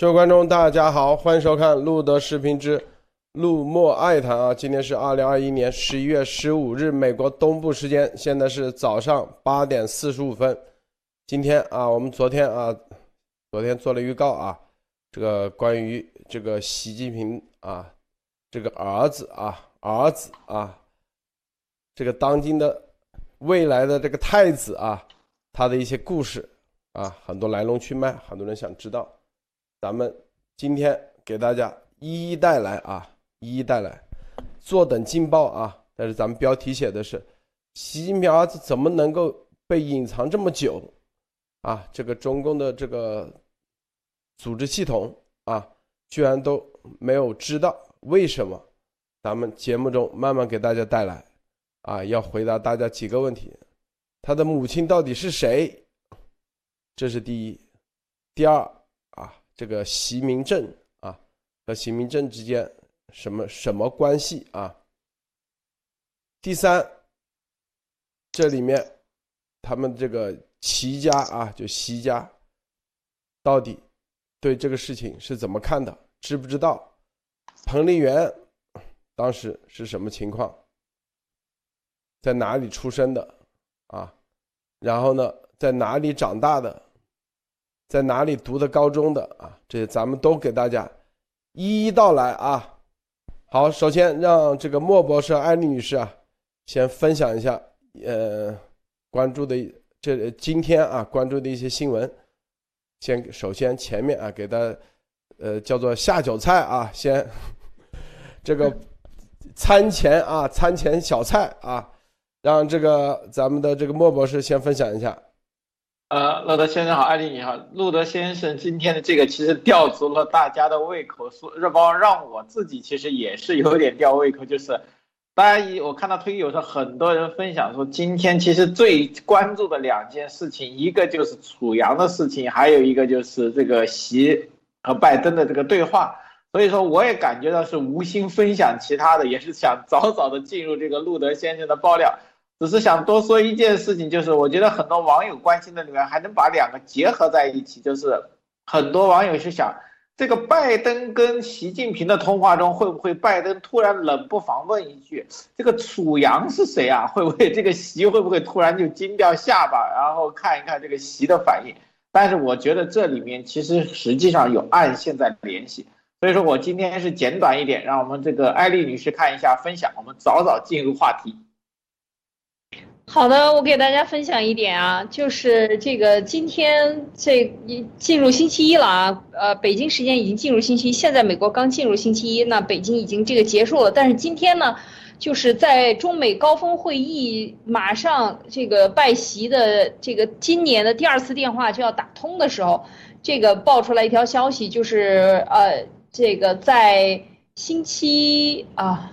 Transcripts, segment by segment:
各位观众，大家好，欢迎收看路德视频之路莫爱谈啊！今天是二零二一年十一月十五日，美国东部时间，现在是早上八点四十五分。今天啊，我们昨天啊，昨天做了预告啊，这个关于这个习近平啊，这个儿子啊，儿子啊，这个当今的未来的这个太子啊，他的一些故事啊，很多来龙去脉，很多人想知道。咱们今天给大家一一带来啊，一一带来，坐等劲爆啊！但是咱们标题写的是习近平儿子怎么能够被隐藏这么久啊？这个中共的这个组织系统啊，居然都没有知道为什么？咱们节目中慢慢给大家带来啊，要回答大家几个问题：他的母亲到底是谁？这是第一，第二。这个习明正啊，和习明正之间什么什么关系啊？第三，这里面他们这个齐家啊，就习家，到底对这个事情是怎么看的？知不知道彭丽媛当时是什么情况？在哪里出生的啊？然后呢，在哪里长大的？在哪里读的高中的啊？这咱们都给大家一一道来啊。好，首先让这个莫博士、艾丽女士啊，先分享一下呃关注的这今天啊关注的一些新闻。先首先前面啊给大呃叫做下酒菜啊，先 这个餐前啊餐前小菜啊，让这个咱们的这个莫博士先分享一下。呃，路德先生好，艾丽你好。路德先生今天的这个其实吊足了大家的胃口，说热包让我自己其实也是有点吊胃口。就是大家一我看到推有时候很多人分享说，今天其实最关注的两件事情，一个就是楚阳的事情，还有一个就是这个习和拜登的这个对话。所以说我也感觉到是无心分享其他的，也是想早早的进入这个路德先生的爆料。只是想多说一件事情，就是我觉得很多网友关心的里面还能把两个结合在一起，就是很多网友是想，这个拜登跟习近平的通话中，会不会拜登突然冷不防问一句，这个楚阳是谁啊？会不会这个习会不会突然就惊掉下巴，然后看一看这个习的反应？但是我觉得这里面其实实际上有暗线在联系，所以说我今天是简短一点，让我们这个艾丽女士看一下分享，我们早早进入话题。好的，我给大家分享一点啊，就是这个今天这进入星期一了啊，呃，北京时间已经进入星期一，现在美国刚进入星期一，那北京已经这个结束了。但是今天呢，就是在中美高峰会议马上这个拜习的这个今年的第二次电话就要打通的时候，这个爆出来一条消息，就是呃，这个在星期啊，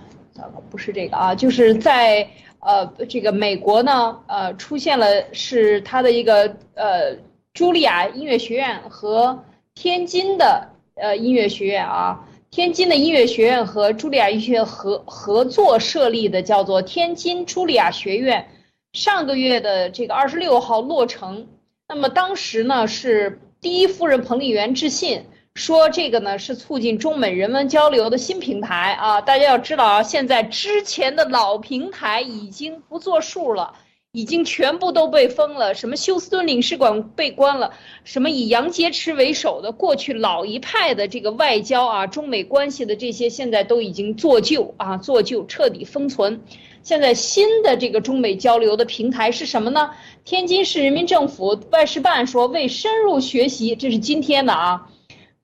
不是这个啊，就是在。呃，这个美国呢，呃，出现了是它的一个呃，茱莉亚音乐学院和天津的呃音乐学院啊，天津的音乐学院和茱莉亚音乐学院合合作设立的，叫做天津茱莉亚学院，上个月的这个二十六号落成。那么当时呢，是第一夫人彭丽媛致信。说这个呢是促进中美人文交流的新平台啊！大家要知道啊，现在之前的老平台已经不作数了，已经全部都被封了。什么休斯敦领事馆被关了，什么以杨洁篪为首的过去老一派的这个外交啊，中美关系的这些现在都已经做旧啊，做旧彻底封存。现在新的这个中美交流的平台是什么呢？天津市人民政府外事办说，为深入学习，这是今天的啊。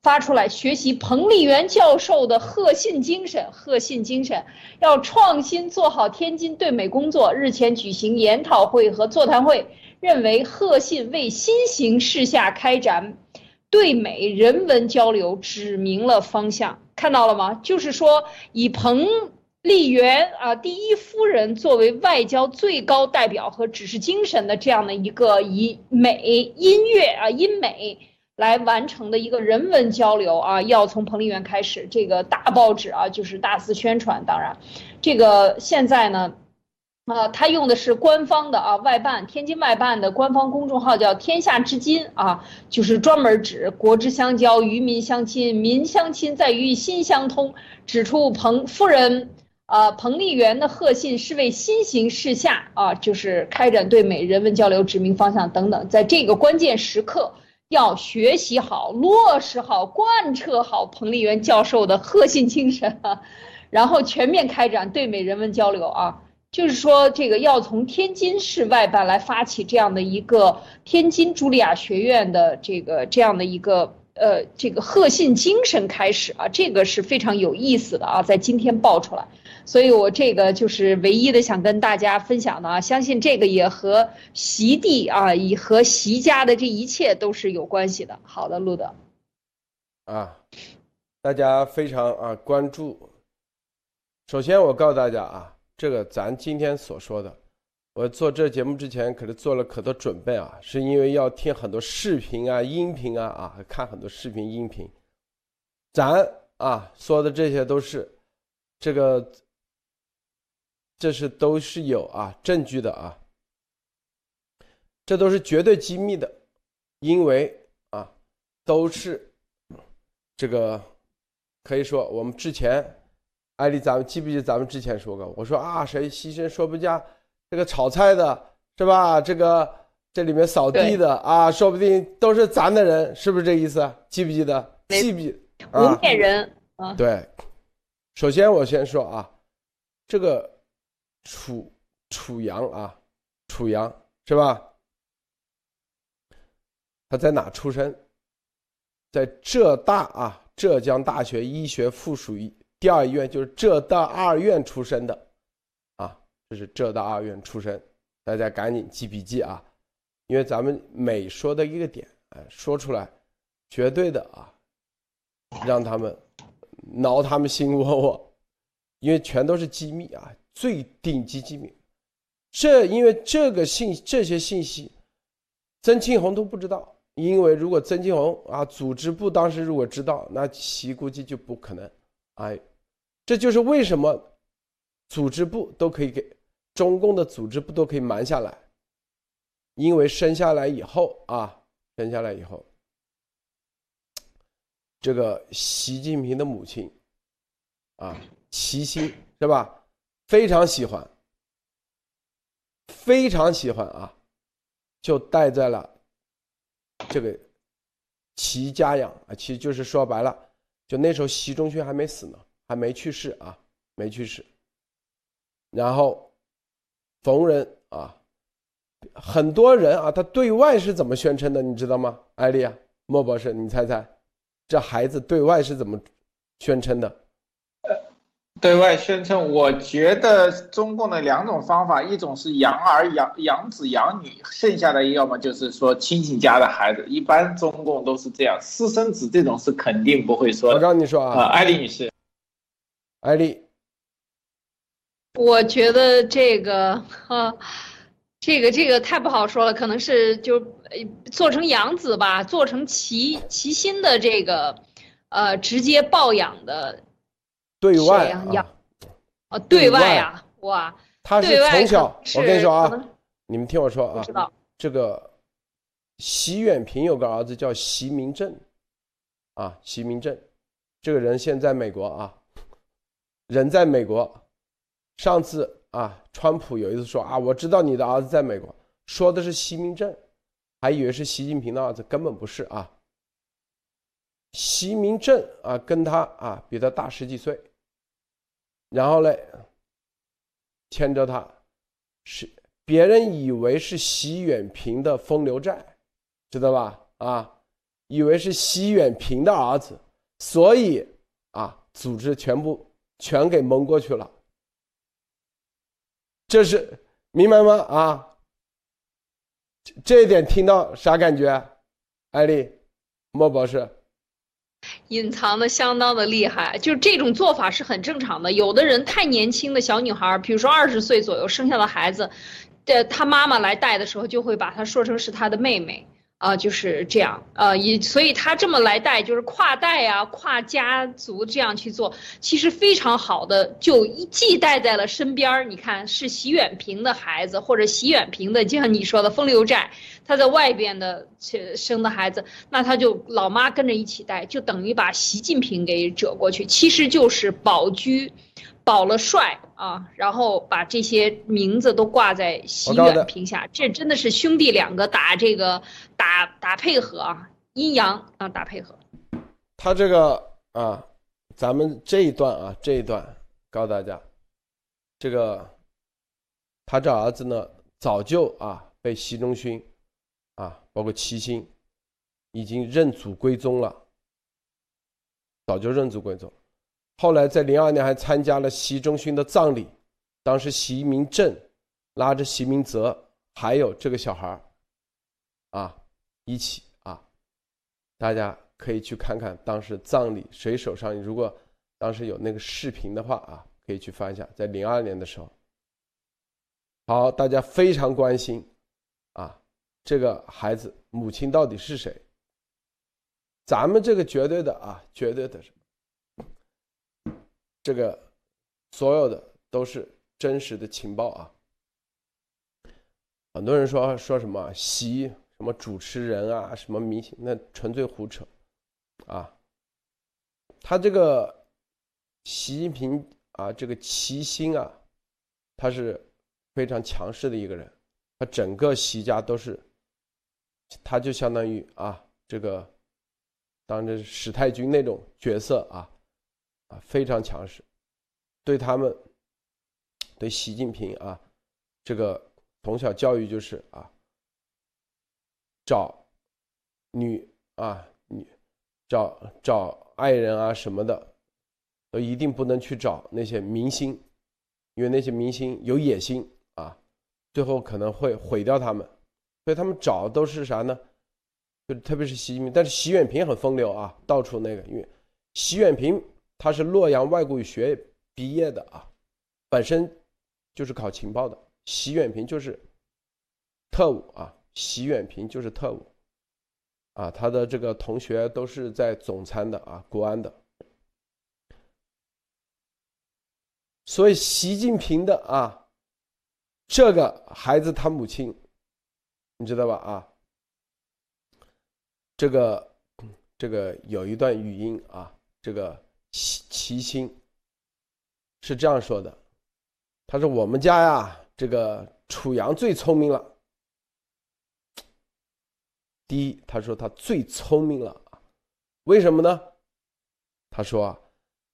发出来学习彭丽媛教授的贺信精神，贺信精神要创新做好天津对美工作。日前举行研讨会和座谈会，认为贺信为新形势下开展对美人文交流指明了方向。看到了吗？就是说，以彭丽媛啊第一夫人作为外交最高代表和指示精神的这样的一个以美音乐啊音美。来完成的一个人文交流啊，要从彭丽媛开始。这个大报纸啊，就是大肆宣传。当然，这个现在呢，啊，他用的是官方的啊外办，天津外办的官方公众号叫“天下之金”啊，就是专门指国之相交，与民相亲，民相亲在于心相通，指出彭夫人。呃，彭丽媛的贺信是为新型时下啊，就是开展对美人文交流指明方向等等，在这个关键时刻要学习好、落实好、贯彻好彭丽媛教授的贺信精神啊，然后全面开展对美人文交流啊，就是说这个要从天津市外办来发起这样的一个天津茱莉亚学院的这个这样的一个呃这个贺信精神开始啊，这个是非常有意思的啊，在今天爆出来。所以，我这个就是唯一的想跟大家分享的啊，相信这个也和习地啊，以和习家的这一切都是有关系的。好的，路德，啊，大家非常啊关注。首先，我告诉大家啊，这个咱今天所说的，我做这节目之前可是做了可多准备啊，是因为要听很多视频啊、音频啊啊，看很多视频、音频。咱啊说的这些都是这个。这是都是有啊证据的啊，这都是绝对机密的，因为啊都是这个可以说我们之前艾丽，咱们记不记得咱们之前说过？我说啊，谁牺牲说不加这个炒菜的是吧？这个这里面扫地的啊，说不定都是咱的人，是不是这意思？记不记得？记不？无面人啊。对，首先我先说啊，这个。楚楚阳啊，楚阳是吧？他在哪出生？在浙大啊，浙江大学医学附属医第二医院，就是浙大二院出生的啊。这是浙大二院出生，大家赶紧记笔记啊，因为咱们每说的一个点，哎，说出来，绝对的啊，让他们挠他们心窝窝，因为全都是机密啊。最顶级机密，这因为这个信这些信息，曾庆红都不知道。因为如果曾庆红啊，组织部当时如果知道，那其估计就不可能。哎，这就是为什么组织部都可以给中共的组织部都可以瞒下来，因为生下来以后啊，生下来以后，这个习近平的母亲啊，齐心是吧？非常喜欢，非常喜欢啊，就带在了这个齐家养啊，其实就是说白了，就那时候习仲勋还没死呢，还没去世啊，没去世。然后逢人啊，很多人啊，他对外是怎么宣称的，你知道吗？艾丽啊，莫博士，你猜猜，这孩子对外是怎么宣称的？对外宣称，我觉得中共的两种方法，一种是养儿养养子养女，剩下的要么就是说亲戚家的孩子，一般中共都是这样，私生子这种是肯定不会说。我让你说啊，艾丽女士，艾丽，我觉得这个啊，这个这个太不好说了，可能是就做成养子吧，做成齐齐心的这个，呃，直接抱养的。对外啊，哦，对外啊，哇，他是从小，我跟你说啊，你们听我说啊，知道这个习远平有个儿子叫习明正，啊，习明正，这个人现在美国啊，人在美国。上次啊，川普有一次说啊，我知道你的儿子在美国，说的是习明正，还以为是习近平的儿子，根本不是啊。习明正啊，跟他啊比他大十几岁。然后嘞，牵着他，是别人以为是习远平的风流债，知道吧？啊，以为是习远平的儿子，所以啊，组织全部全给蒙过去了。这是明白吗？啊，这一点听到啥感觉？艾丽，莫博士。隐藏的相当的厉害，就是这种做法是很正常的。有的人太年轻的小女孩，比如说二十岁左右生下的孩子，的他妈妈来带的时候，就会把她说成是他的妹妹啊，就是这样，呃，以所以他这么来带，就是跨代啊、跨家族这样去做，其实非常好的，就既带在了身边儿。你看，是习远平的孩子，或者习远平的，就像你说的风流债，他在外边的生的孩子，那他就老妈跟着一起带，就等于把习近平给折过去，其实就是保居。保了帅啊，然后把这些名字都挂在习远平下，这真的是兄弟两个打这个打打配合啊，阴阳啊打配合。他这个啊，咱们这一段啊，这一段告诉大家，这个他这儿子呢，早就啊被习仲勋啊，包括齐星，已经认祖归宗了，早就认祖归宗。后来在零二年还参加了习仲勋的葬礼，当时习明正拉着习明泽还有这个小孩啊，一起啊，大家可以去看看当时葬礼谁手上如果当时有那个视频的话啊，可以去翻一下，在零二年的时候。好，大家非常关心，这个孩子母亲到底是谁？咱们这个绝对的啊，绝对的是。这个所有的都是真实的情报啊！很多人说说什么习什么主持人啊，什么明星，那纯粹胡扯啊！他这个习近平啊，这个齐心啊，他是非常强势的一个人，他整个习家都是，他就相当于啊，这个当着史太君那种角色啊。啊，非常强势，对他们，对习近平啊，这个从小教育就是啊，找女啊女，找找爱人啊什么的，都一定不能去找那些明星，因为那些明星有野心啊，最后可能会毁掉他们，所以他们找都是啥呢？就特别是习近平，但是习远平很风流啊，到处那个，因为习远平。他是洛阳外国语学院毕业的啊，本身就是考情报的。习远平就是特务啊，习远平就是特务啊，他的这个同学都是在总参的啊，国安的。所以习近平的啊，这个孩子他母亲，你知道吧啊？这个这个有一段语音啊，这个。齐齐心是这样说的：“他说我们家呀，这个楚阳最聪明了。第一，他说他最聪明了为什么呢？他说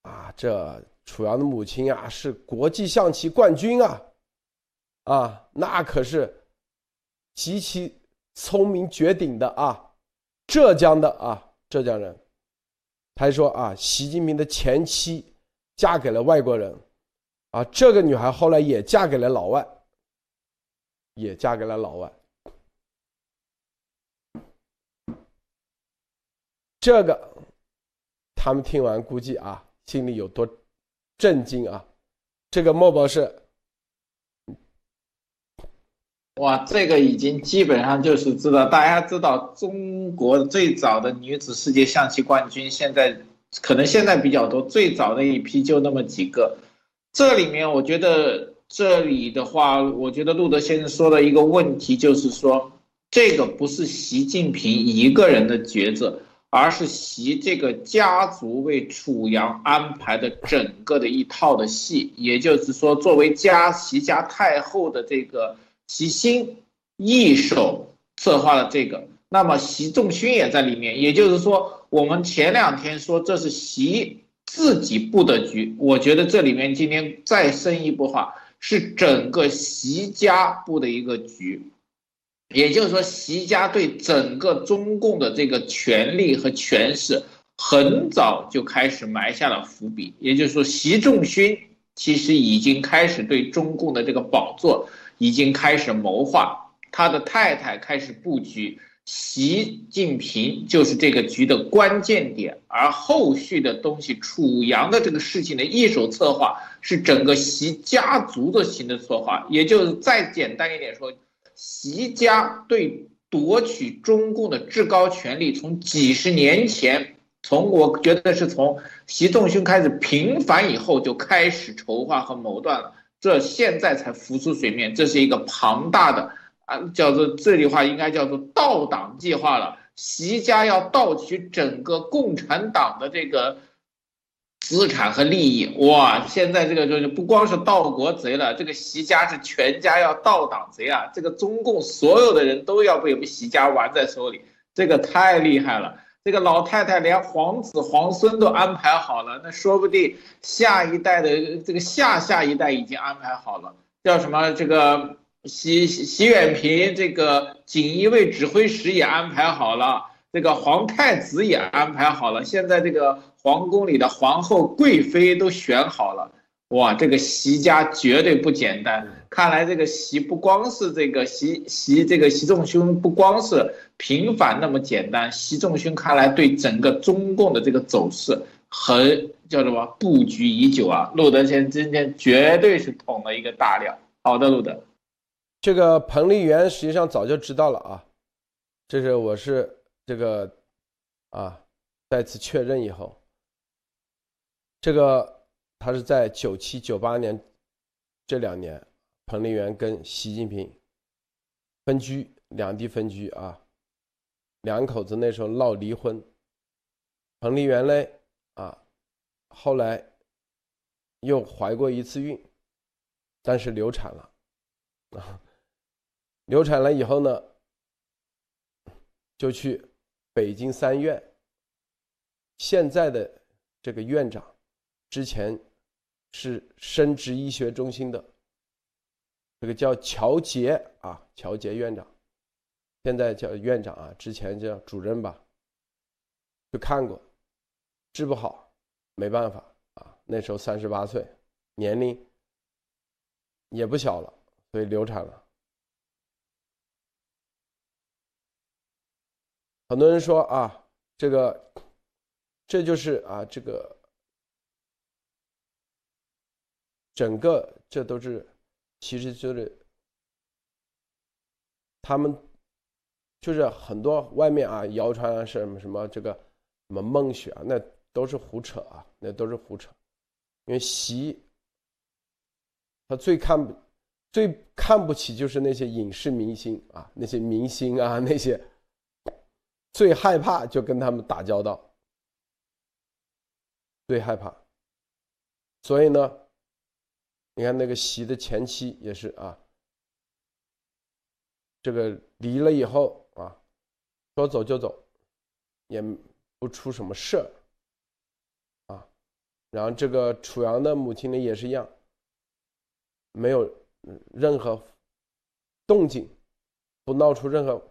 啊，这楚阳的母亲啊是国际象棋冠军啊，啊，那可是极其聪明绝顶的啊，浙江的啊，浙江人。”他还说啊，习近平的前妻嫁给了外国人，啊，这个女孩后来也嫁给了老外，也嫁给了老外。这个他们听完估计啊，心里有多震惊啊！这个莫博士，哇，这个已经基本上就是知道，大家知道中国最早的女子世界象棋冠军，现在可能现在比较多，最早的一批就那么几个。这里面我觉得这里的话，我觉得路德先生说的一个问题就是说，这个不是习近平一个人的抉择，而是习这个家族为楚阳安排的整个的一套的戏，也就是说，作为家习家太后的这个。习心一手策划了这个，那么习仲勋也在里面，也就是说，我们前两天说这是习自己布的局，我觉得这里面今天再深一步话，是整个习家布的一个局，也就是说，习家对整个中共的这个权力和权势，很早就开始埋下了伏笔，也就是说，习仲勋其实已经开始对中共的这个宝座。已经开始谋划，他的太太开始布局，习近平就是这个局的关键点，而后续的东西，楚阳的这个事情的一手策划是整个习家族的行的策划，也就是再简单一点说，习家对夺取中共的至高权力，从几十年前，从我觉得是从习仲勋开始平反以后就开始筹划和谋断了，这现在才浮出水面，这是一个庞大的啊，叫做这句话应该叫做盗党计划了。习家要盗取整个共产党的这个。资产和利益哇！现在这个就是不光是盗国贼了，这个习家是全家要盗党贼啊！这个中共所有的人都要被我们习家玩在手里，这个太厉害了。这个老太太连皇子皇孙都安排好了，那说不定下一代的这个下下一代已经安排好了。叫什么？这个习习远平这个锦衣卫指挥使也安排好了，这个皇太子也安排好了。现在这个。皇宫里的皇后、贵妃都选好了，哇，这个习家绝对不简单。看来这个习不光是这个习习这个习仲勋不光是平反那么简单，习仲勋看来对整个中共的这个走势很叫什么布局已久啊。路德先今天绝对是捅了一个大料。好的，路德，这个彭丽媛实际上早就知道了啊，这是我是这个啊再次确认以后。这个他是在九七九八年这两年，彭丽媛跟习近平分居，两地分居啊，两口子那时候闹离婚。彭丽媛嘞啊，后来又怀过一次孕，但是流产了啊，流产了以后呢，就去北京三院，现在的这个院长。之前是生殖医学中心的，这个叫乔杰啊，乔杰院长，现在叫院长啊，之前叫主任吧。去看过，治不好，没办法啊。那时候三十八岁，年龄也不小了，所以流产了。很多人说啊，这个这就是啊，这个。整个这都是，其实就是他们就是很多外面啊谣传啊什么什么这个什么孟雪啊，那都是胡扯啊，那都是胡扯。因为习他最看不最看不起就是那些影视明星啊，那些明星啊那些最害怕就跟他们打交道，最害怕。所以呢。你看那个习的前妻也是啊，这个离了以后啊，说走就走，也不出什么事儿啊。然后这个楚阳的母亲呢也是一样，没有任何动静，不闹出任何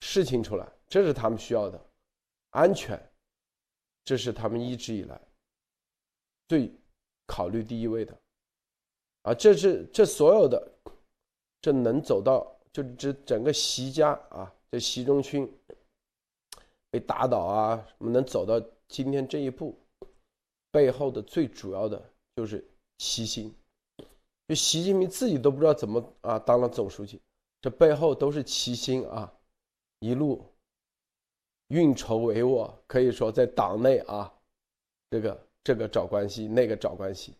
事情出来，这是他们需要的安全，这是他们一直以来最考虑第一位的。啊，这是这所有的，这能走到就这整个习家啊，这习仲勋被打倒啊，什么能走到今天这一步，背后的最主要的就是习心，就习近平自己都不知道怎么啊当了总书记，这背后都是齐心啊，一路运筹帷幄，可以说在党内啊，这个这个找关系，那个找关系。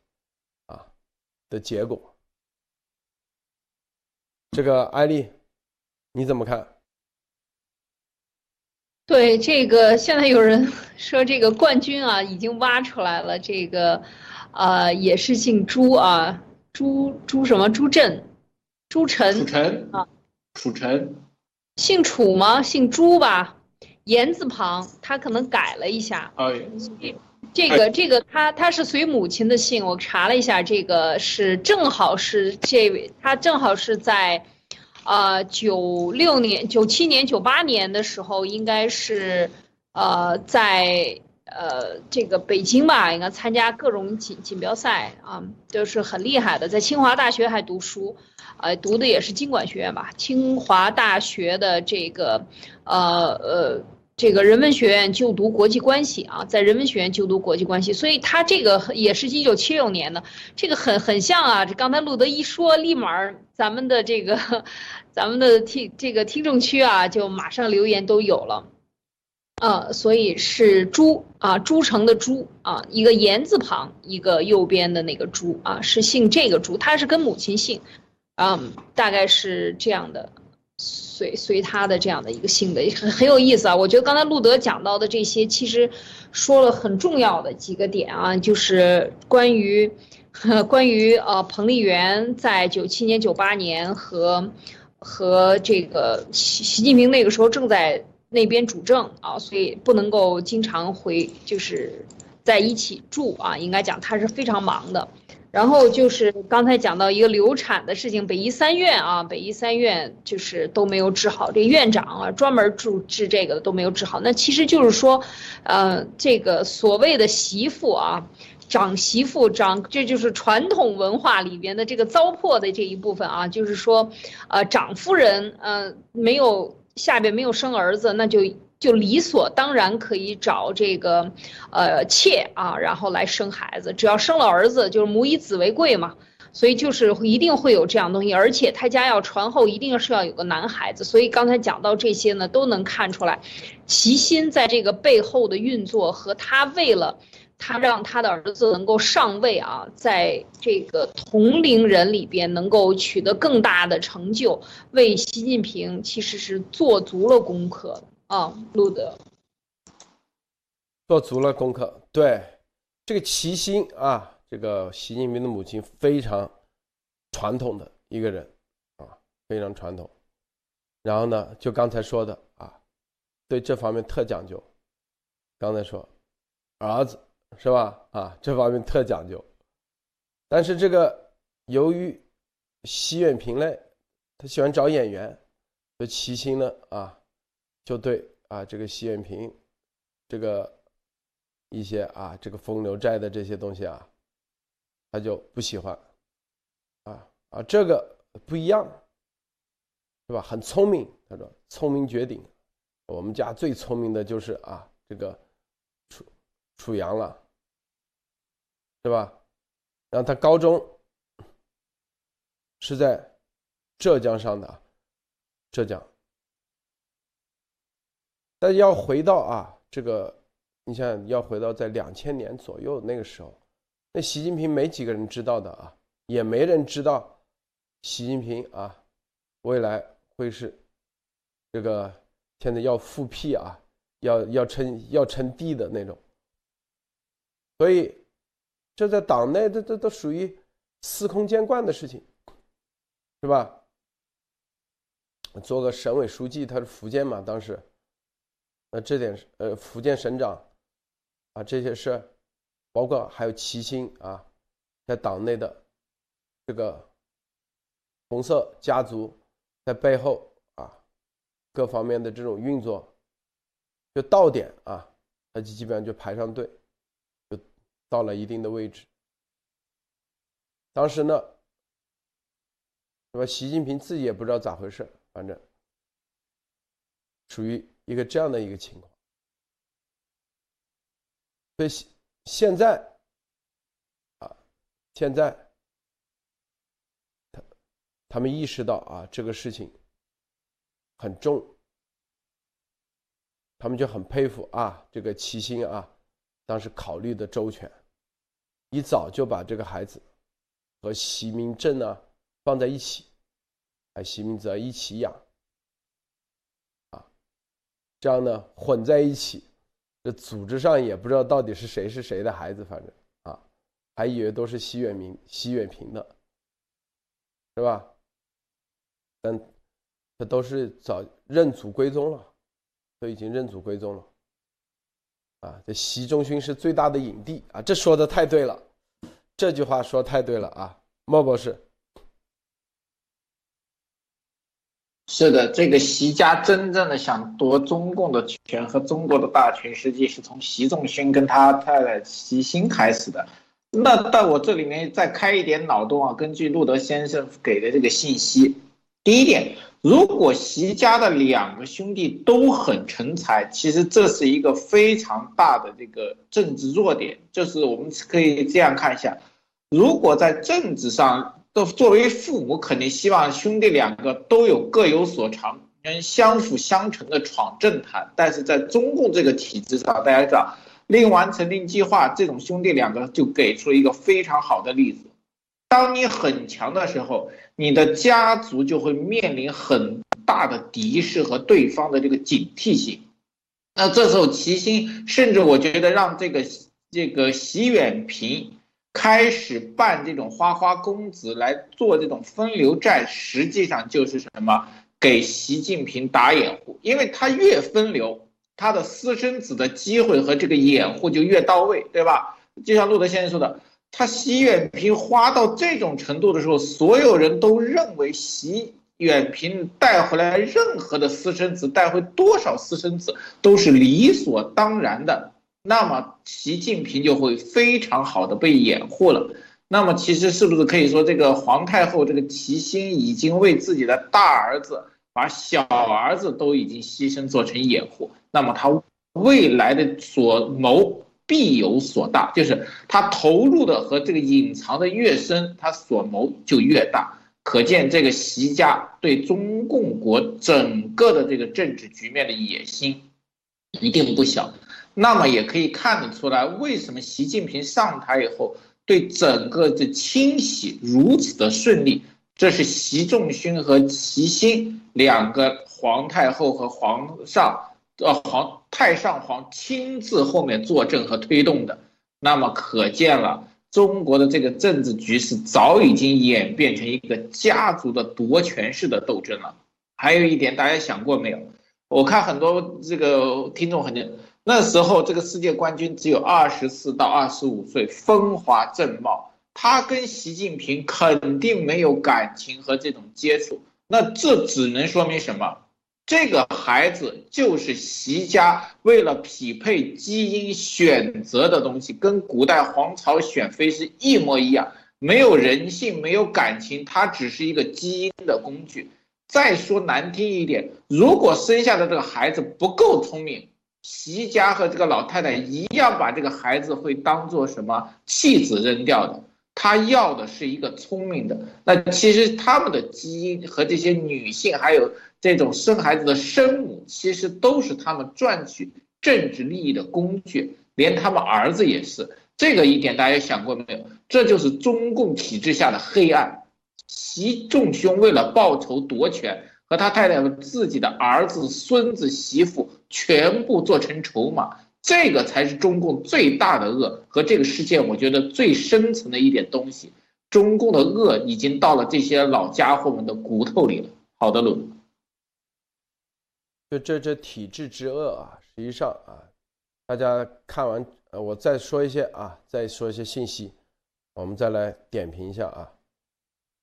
啊的结果，这个艾丽，你怎么看？对这个，现在有人 说这个冠军啊，已经挖出来了。这个，呃，也是姓朱啊，朱朱什么？朱振，朱晨，楚晨啊，楚晨，姓楚吗？姓朱吧，言字旁，他可能改了一下。哎。这个这个他他是随母亲的姓，我查了一下，这个是正好是这位，他正好是在，呃九六年、九七年、九八年的时候，应该是，呃在呃这个北京吧，应该参加各种锦锦标赛啊，都是很厉害的，在清华大学还读书，呃读的也是经管学院吧，清华大学的这个，呃呃这个人文学院就读国际关系啊，在人文学院就读国际关系，所以他这个也是一九七六年的，这个很很像啊。这刚才路德一说，立马咱们的这个咱们的听这个听众区啊，就马上留言都有了。呃，所以是朱啊，朱城的朱啊，一个言字旁，一个右边的那个朱啊，是姓这个朱，他是跟母亲姓，嗯，大概是这样的，随随他的这样的一个姓的，很很有意思啊。我觉得刚才路德讲到的这些，其实说了很重要的几个点啊，就是关于 关于呃彭丽媛在九七年、九八年和和这个习习近平那个时候正在。那边主政啊，所以不能够经常回，就是在一起住啊。应该讲他是非常忙的。然后就是刚才讲到一个流产的事情，北医三院啊，北医三院就是都没有治好。这院长啊，专门治治这个的都没有治好。那其实就是说，呃，这个所谓的媳妇啊，长媳妇长，这就是传统文化里边的这个糟粕的这一部分啊，就是说，呃，长夫人呃没有。下边没有生儿子，那就就理所当然可以找这个，呃妾啊，然后来生孩子。只要生了儿子，就是母以子为贵嘛。所以就是一定会有这样东西，而且他家要传后，一定是要有个男孩子。所以刚才讲到这些呢，都能看出来，齐心在这个背后的运作和他为了。他让他的儿子能够上位啊，在这个同龄人里边能够取得更大的成就，为习近平其实是做足了功课啊，路德做足了功课。对，这个齐心啊，这个习近平的母亲非常传统的一个人啊，非常传统。然后呢，就刚才说的啊，对这方面特讲究。刚才说儿子。是吧？啊，这方面特讲究，但是这个由于习远平呢，他喜欢找演员，所以齐心呢啊，就对啊这个习远平这个一些啊这个风流债的这些东西啊，他就不喜欢，啊啊这个不一样，是吧？很聪明，他说聪明绝顶，我们家最聪明的就是啊这个楚楚阳了。对吧？然后他高中是在浙江上的，浙江。但要回到啊，这个你像要回到在两千年左右那个时候，那习近平没几个人知道的啊，也没人知道习近平啊未来会是这个现在要复辟啊，要要称要称帝的那种，所以。这在党内，这这都属于司空见惯的事情，是吧？做个省委书记，他是福建嘛，当时，那这点呃，福建省长，啊，这些事，包括还有齐心啊，在党内的这个红色家族在背后啊，各方面的这种运作，就到点啊，他就基本上就排上队。到了一定的位置，当时呢，那么？习近平自己也不知道咋回事，反正属于一个这样的一个情况。所以现现在啊，现在他他们意识到啊，这个事情很重，他们就很佩服啊，这个齐心啊。当时考虑的周全，一早就把这个孩子和习明正呢放在一起，哎，习明泽一起养，啊，这样呢混在一起，这组织上也不知道到底是谁是谁的孩子，反正啊，还以为都是习远明、习远平的，是吧？但这都是早认祖归宗了，都已经认祖归宗了。啊，这习仲勋是最大的影帝啊！这说的太对了，这句话说太对了啊，莫博士。是的，这个习家真正的想夺中共的权和中国的大权，实际是从习仲勋跟他太太习心开始的。那到我这里面再开一点脑洞啊，根据路德先生给的这个信息，第一点，如果习家的两个兄弟都很成才，其实这是一个非常大的这个政治弱点。就是我们可以这样看一下，如果在政治上，都作为父母肯定希望兄弟两个都有各有所长，能相辅相成的闯政坛。但是在中共这个体制上，大家知道。令完成令计划，这种兄弟两个就给出了一个非常好的例子。当你很强的时候，你的家族就会面临很大的敌视和对方的这个警惕性。那这时候，齐心甚至我觉得让这个这个习远平开始办这种花花公子来做这种分流战，实际上就是什么？给习近平打掩护，因为他越分流。他的私生子的机会和这个掩护就越到位，对吧？就像路德先生说的，他习远平花到这种程度的时候，所有人都认为习远平带回来任何的私生子，带回多少私生子都是理所当然的，那么习近平就会非常好的被掩护了。那么其实是不是可以说，这个皇太后这个齐心已经为自己的大儿子？把小儿子都已经牺牲做成掩护，那么他未来的所谋必有所大，就是他投入的和这个隐藏的越深，他所谋就越大。可见这个习家对中共国整个的这个政治局面的野心一定不小。那么也可以看得出来，为什么习近平上台以后对整个的清洗如此的顺利。这是习仲勋和齐心两个皇太后和皇上，呃，皇太上皇亲自后面坐镇和推动的，那么可见了中国的这个政治局势早已经演变成一个家族的夺权式的斗争了。还有一点，大家想过没有？我看很多这个听众很年，那时候这个世界冠军只有二十四到二十五岁，风华正茂。他跟习近平肯定没有感情和这种接触，那这只能说明什么？这个孩子就是习家为了匹配基因选择的东西，跟古代皇朝选妃是一模一样，没有人性，没有感情，他只是一个基因的工具。再说难听一点，如果生下的这个孩子不够聪明，习家和这个老太太一样把这个孩子会当做什么弃子扔掉的。他要的是一个聪明的，那其实他们的基因和这些女性，还有这种生孩子的生母，其实都是他们赚取政治利益的工具，连他们儿子也是。这个一点大家想过没有？这就是中共体制下的黑暗。习仲勋为了报仇夺权，和他太太的自己的儿子、孙子、媳妇全部做成筹码。这个才是中共最大的恶和这个事件，我觉得最深层的一点东西，中共的恶已经到了这些老家伙们的骨头里了。好的，鲁。就这这体制之恶啊，实际上啊，大家看完，呃，我再说一些啊，再说一些信息，我们再来点评一下啊。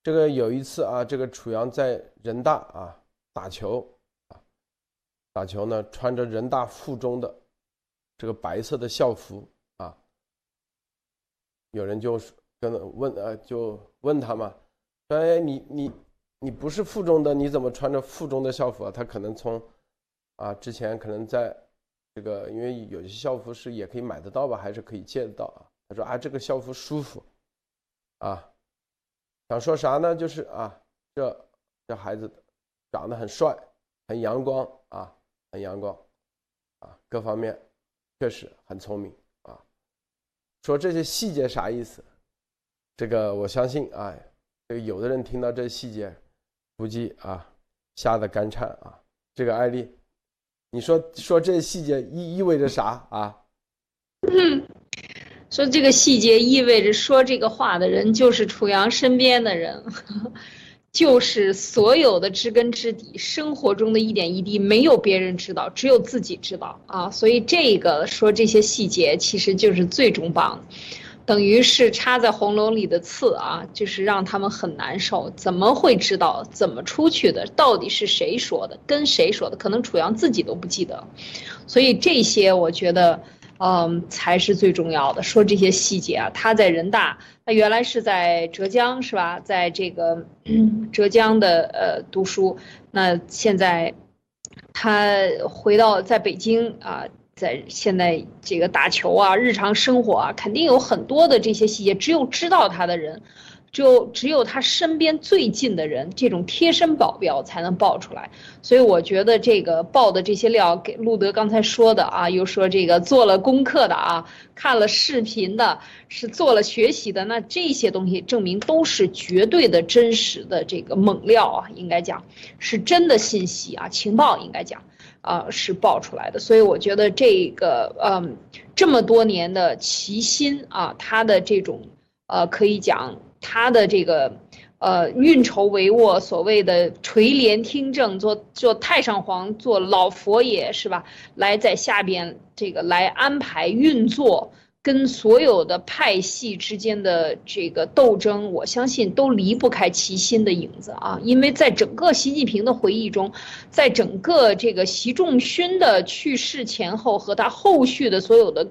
这个有一次啊，这个楚阳在人大啊打球啊，打球呢，穿着人大附中的。这个白色的校服啊，有人就跟问呃，就问他嘛，说哎，你你你不是附中的，你怎么穿着附中的校服啊？他可能从啊之前可能在这个，因为有些校服是也可以买得到吧，还是可以借得到啊？他说啊，这个校服舒服啊，想说啥呢？就是啊，这这孩子长得很帅，很阳光啊，很阳光啊，各方面。确实很聪明啊！说这些细节啥意思？这个我相信啊，这个有的人听到这细节，估计啊吓得肝颤啊。这个案例，你说说这细节意意味着啥啊？说这个细节意味着说这个话的人就是楚阳身边的人。就是所有的知根知底，生活中的一点一滴，没有别人知道，只有自己知道啊！所以这个说这些细节，其实就是最终榜，等于是插在喉咙里的刺啊，就是让他们很难受。怎么会知道怎么出去的？到底是谁说的？跟谁说的？可能楚阳自己都不记得。所以这些，我觉得。嗯，才是最重要的。说这些细节啊，他在人大，他原来是在浙江是吧？在这个 浙江的呃读书，那现在他回到在北京啊，在现在这个打球啊，日常生活啊，肯定有很多的这些细节，只有知道他的人。就只有他身边最近的人，这种贴身保镖才能爆出来。所以我觉得这个爆的这些料，给路德刚才说的啊，又说这个做了功课的啊，看了视频的，是做了学习的，那这些东西证明都是绝对的真实的这个猛料啊，应该讲是真的信息啊，情报应该讲啊是爆出来的。所以我觉得这个嗯，这么多年的齐心啊，他的这种呃，可以讲。他的这个，呃，运筹帷幄，所谓的垂帘听政，做做太上皇，做老佛爷是吧？来在下边这个来安排运作，跟所有的派系之间的这个斗争，我相信都离不开齐心的影子啊！因为在整个习近平的回忆中，在整个这个习仲勋的去世前后和他后续的所有的。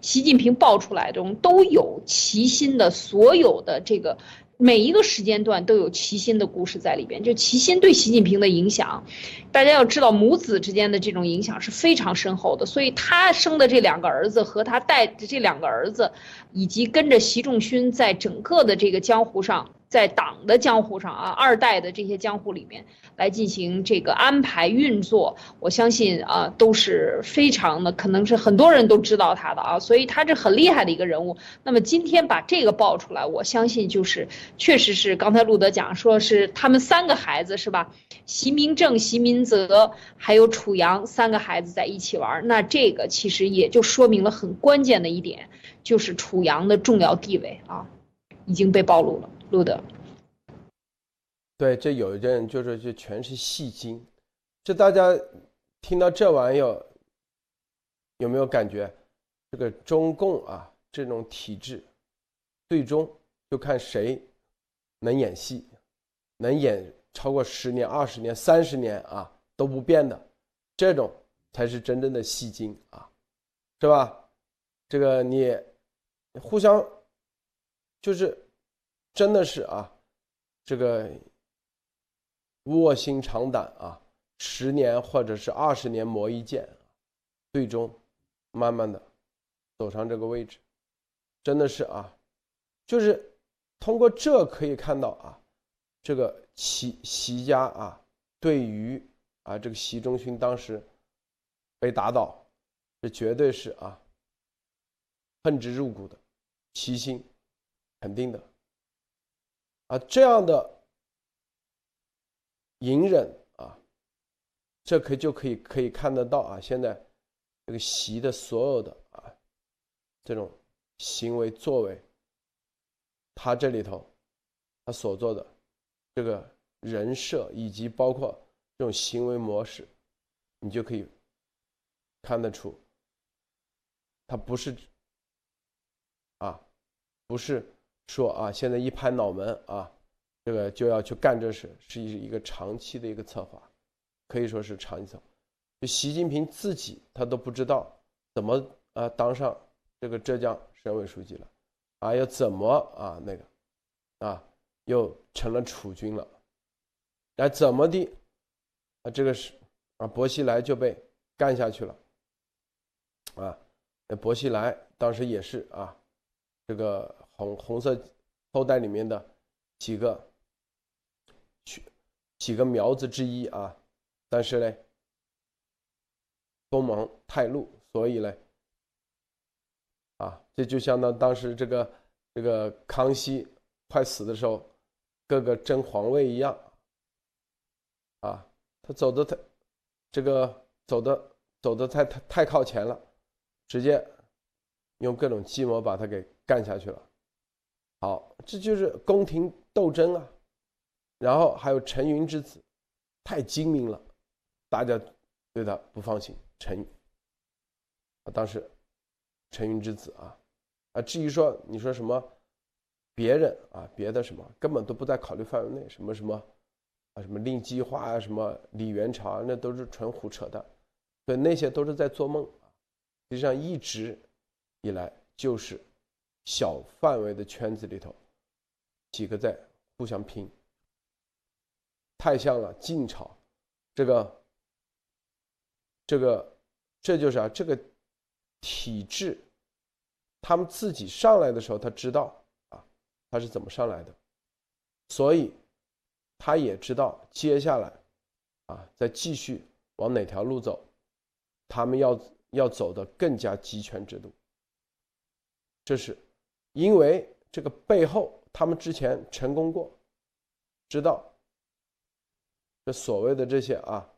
习近平爆出来中都有齐心的，所有的这个每一个时间段都有齐心的故事在里边。就齐心对习近平的影响，大家要知道母子之间的这种影响是非常深厚的。所以他生的这两个儿子和他带的这两个儿子，以及跟着习仲勋在整个的这个江湖上。在党的江湖上啊，二代的这些江湖里面来进行这个安排运作，我相信啊都是非常的，可能是很多人都知道他的啊，所以他是很厉害的一个人物。那么今天把这个爆出来，我相信就是确实是刚才路德讲说是他们三个孩子是吧？习明正、习明泽还有楚阳三个孩子在一起玩，那这个其实也就说明了很关键的一点，就是楚阳的重要地位啊已经被暴露了。录的，对，这有一阵就是就全是戏精，这大家听到这玩意儿有没有感觉？这个中共啊，这种体制，最终就看谁能演戏，能演超过十年、二十年、三十年啊都不变的，这种才是真正的戏精啊，是吧？这个你互相就是。真的是啊，这个卧薪尝胆啊，十年或者是二十年磨一剑，最终慢慢的走上这个位置，真的是啊，就是通过这可以看到啊，这个习习家啊，对于啊这个习仲勋当时被打倒，这绝对是啊恨之入骨的，齐心肯定的。啊，这样的隐忍啊，这可就可以可以看得到啊。现在这个习的所有的啊这种行为作为，他这里头他所做的这个人设以及包括这种行为模式，你就可以看得出，他不是啊，不是。说啊，现在一拍脑门啊，这个就要去干这事，是一一个长期的一个策划，可以说是长期策划。就习近平自己他都不知道怎么啊当上这个浙江省委书记了，啊要怎么啊那个啊又成了储君了，那怎么的啊这个是啊薄熙来就被干下去了，啊薄熙来当时也是啊这个。红红色后代里面的几个几几个苗子之一啊，但是呢，锋芒太露，所以呢，啊，这就相当当时这个这个康熙快死的时候，各个争皇位一样，啊，他走的太这个走的走的太太太靠前了，直接用各种计谋把他给干下去了。好，这就是宫廷斗争啊，然后还有陈云之子，太精明了，大家对他不放心。陈啊，当时陈云之子啊，啊，至于说你说什么别人啊，别的什么根本都不在考虑范围内，什么什么啊，什么令计划啊，什么李元朝，啊那都是纯胡扯的，所以那些都是在做梦啊。实际上一直以来就是小范围的圈子里头几个在互相拼，太像了晋朝，这个这个这就是啊这个体制，他们自己上来的时候他知道啊他是怎么上来的，所以他也知道接下来啊再继续往哪条路走，他们要要走的更加集权制度。这是因为这个背后，他们之前成功过，知道这所谓的这些啊，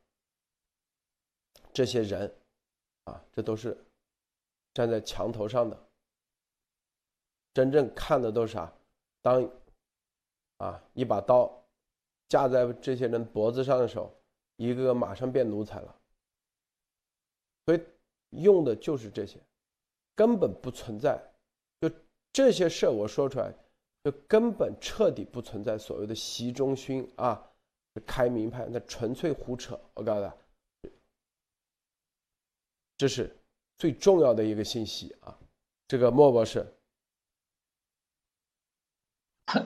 这些人啊，这都是站在墙头上的，真正看的都是啥？当啊一把刀架在这些人脖子上的时候，一个个马上变奴才了。所以用的就是这些，根本不存在。这些事我说出来，就根本彻底不存在所谓的习中勋啊，开明派，那纯粹胡扯。我告诉大家，这是最重要的一个信息啊。这个莫博士，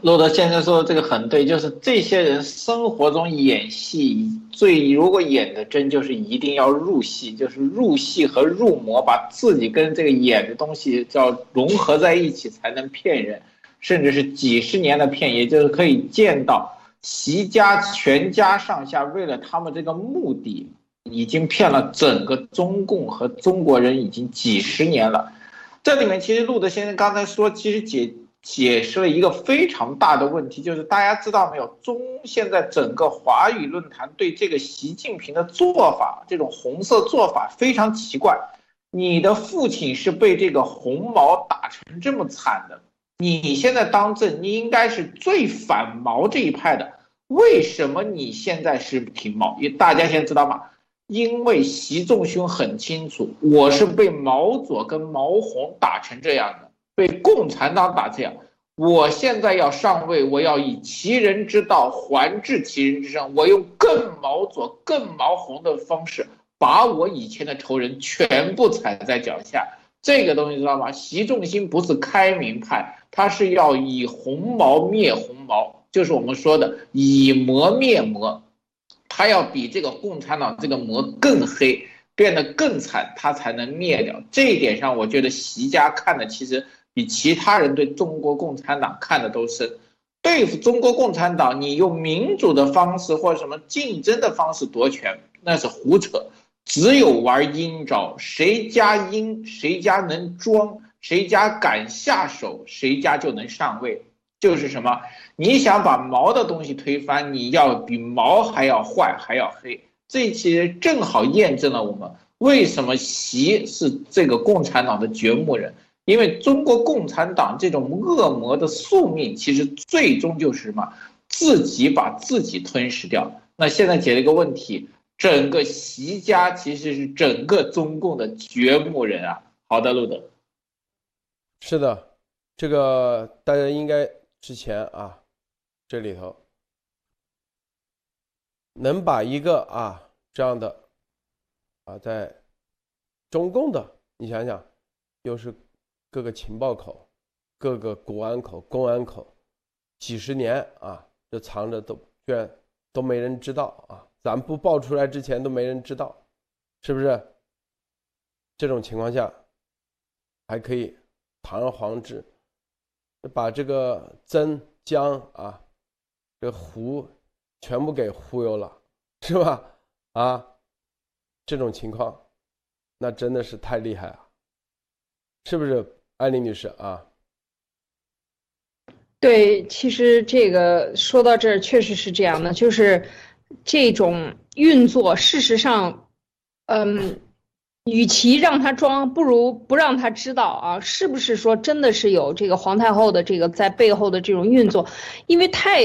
洛德先生说的这个很对，就是这些人生活中演戏最如果演的真，就是一定要入戏，就是入戏和入魔，把自己跟这个演的东西叫融合在一起，才能骗人，甚至是几十年的骗，也就是可以见到习家全家上下为了他们这个目的，已经骗了整个中共和中国人已经几十年了。这里面其实路德先生刚才说，其实解。解释了一个非常大的问题，就是大家知道没有，中现在整个华语论坛对这个习近平的做法，这种红色做法非常奇怪。你的父亲是被这个红毛打成这么惨的，你现在当政，你应该是最反毛这一派的，为什么你现在是挺毛？因大家现在知道吗？因为习仲勋很清楚，我是被毛左跟毛红打成这样的。被共产党打这样，我现在要上位，我要以其人之道还治其人之身，我用更毛左、更毛红的方式，把我以前的仇人全部踩在脚下。这个东西知道吗？习仲勋不是开明派，他是要以红毛灭红毛，就是我们说的以魔灭魔，他要比这个共产党这个魔更黑，变得更惨，他才能灭掉。这一点上，我觉得习家看的其实。比其他人对中国共产党看的都深，对付中国共产党，你用民主的方式或什么竞争的方式夺权，那是胡扯。只有玩阴招，谁家阴，谁家能装，谁家敢下手，谁家就能上位。就是什么，你想把毛的东西推翻，你要比毛还要坏，还要黑。这其实正好验证了我们为什么习是这个共产党的掘墓人。因为中国共产党这种恶魔的宿命，其实最终就是什么？自己把自己吞噬掉。那现在解了一个问题，整个习家其实是整个中共的掘墓人啊。好的，路德。是的，这个大家应该之前啊，这里头能把一个啊这样的啊，在中共的，你想想，又是。各个情报口，各个国安口、公安口，几十年啊，这藏着都居然都没人知道啊！咱不爆出来之前都没人知道，是不是？这种情况下，还可以堂而皇之把这个曾江啊，这胡全部给忽悠了，是吧？啊，这种情况，那真的是太厉害了，是不是？艾琳女士啊，对，其实这个说到这儿确实是这样的，就是这种运作，事实上，嗯，与其让他装，不如不让他知道啊，是不是说真的是有这个皇太后的这个在背后的这种运作？因为太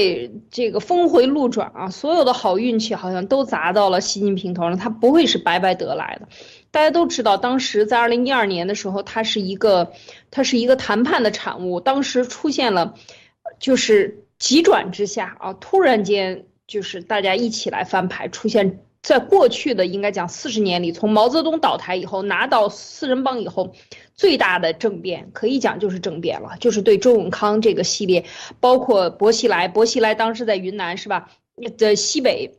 这个峰回路转啊，所有的好运气好像都砸到了习近平头上，他不会是白白得来的。大家都知道，当时在二零一二年的时候，它是一个，它是一个谈判的产物。当时出现了，就是急转直下啊，突然间就是大家一起来翻牌，出现在过去的应该讲四十年里，从毛泽东倒台以后，拿到四人帮以后，最大的政变可以讲就是政变了，就是对周永康这个系列，包括薄熙来，薄熙来当时在云南是吧？的西北。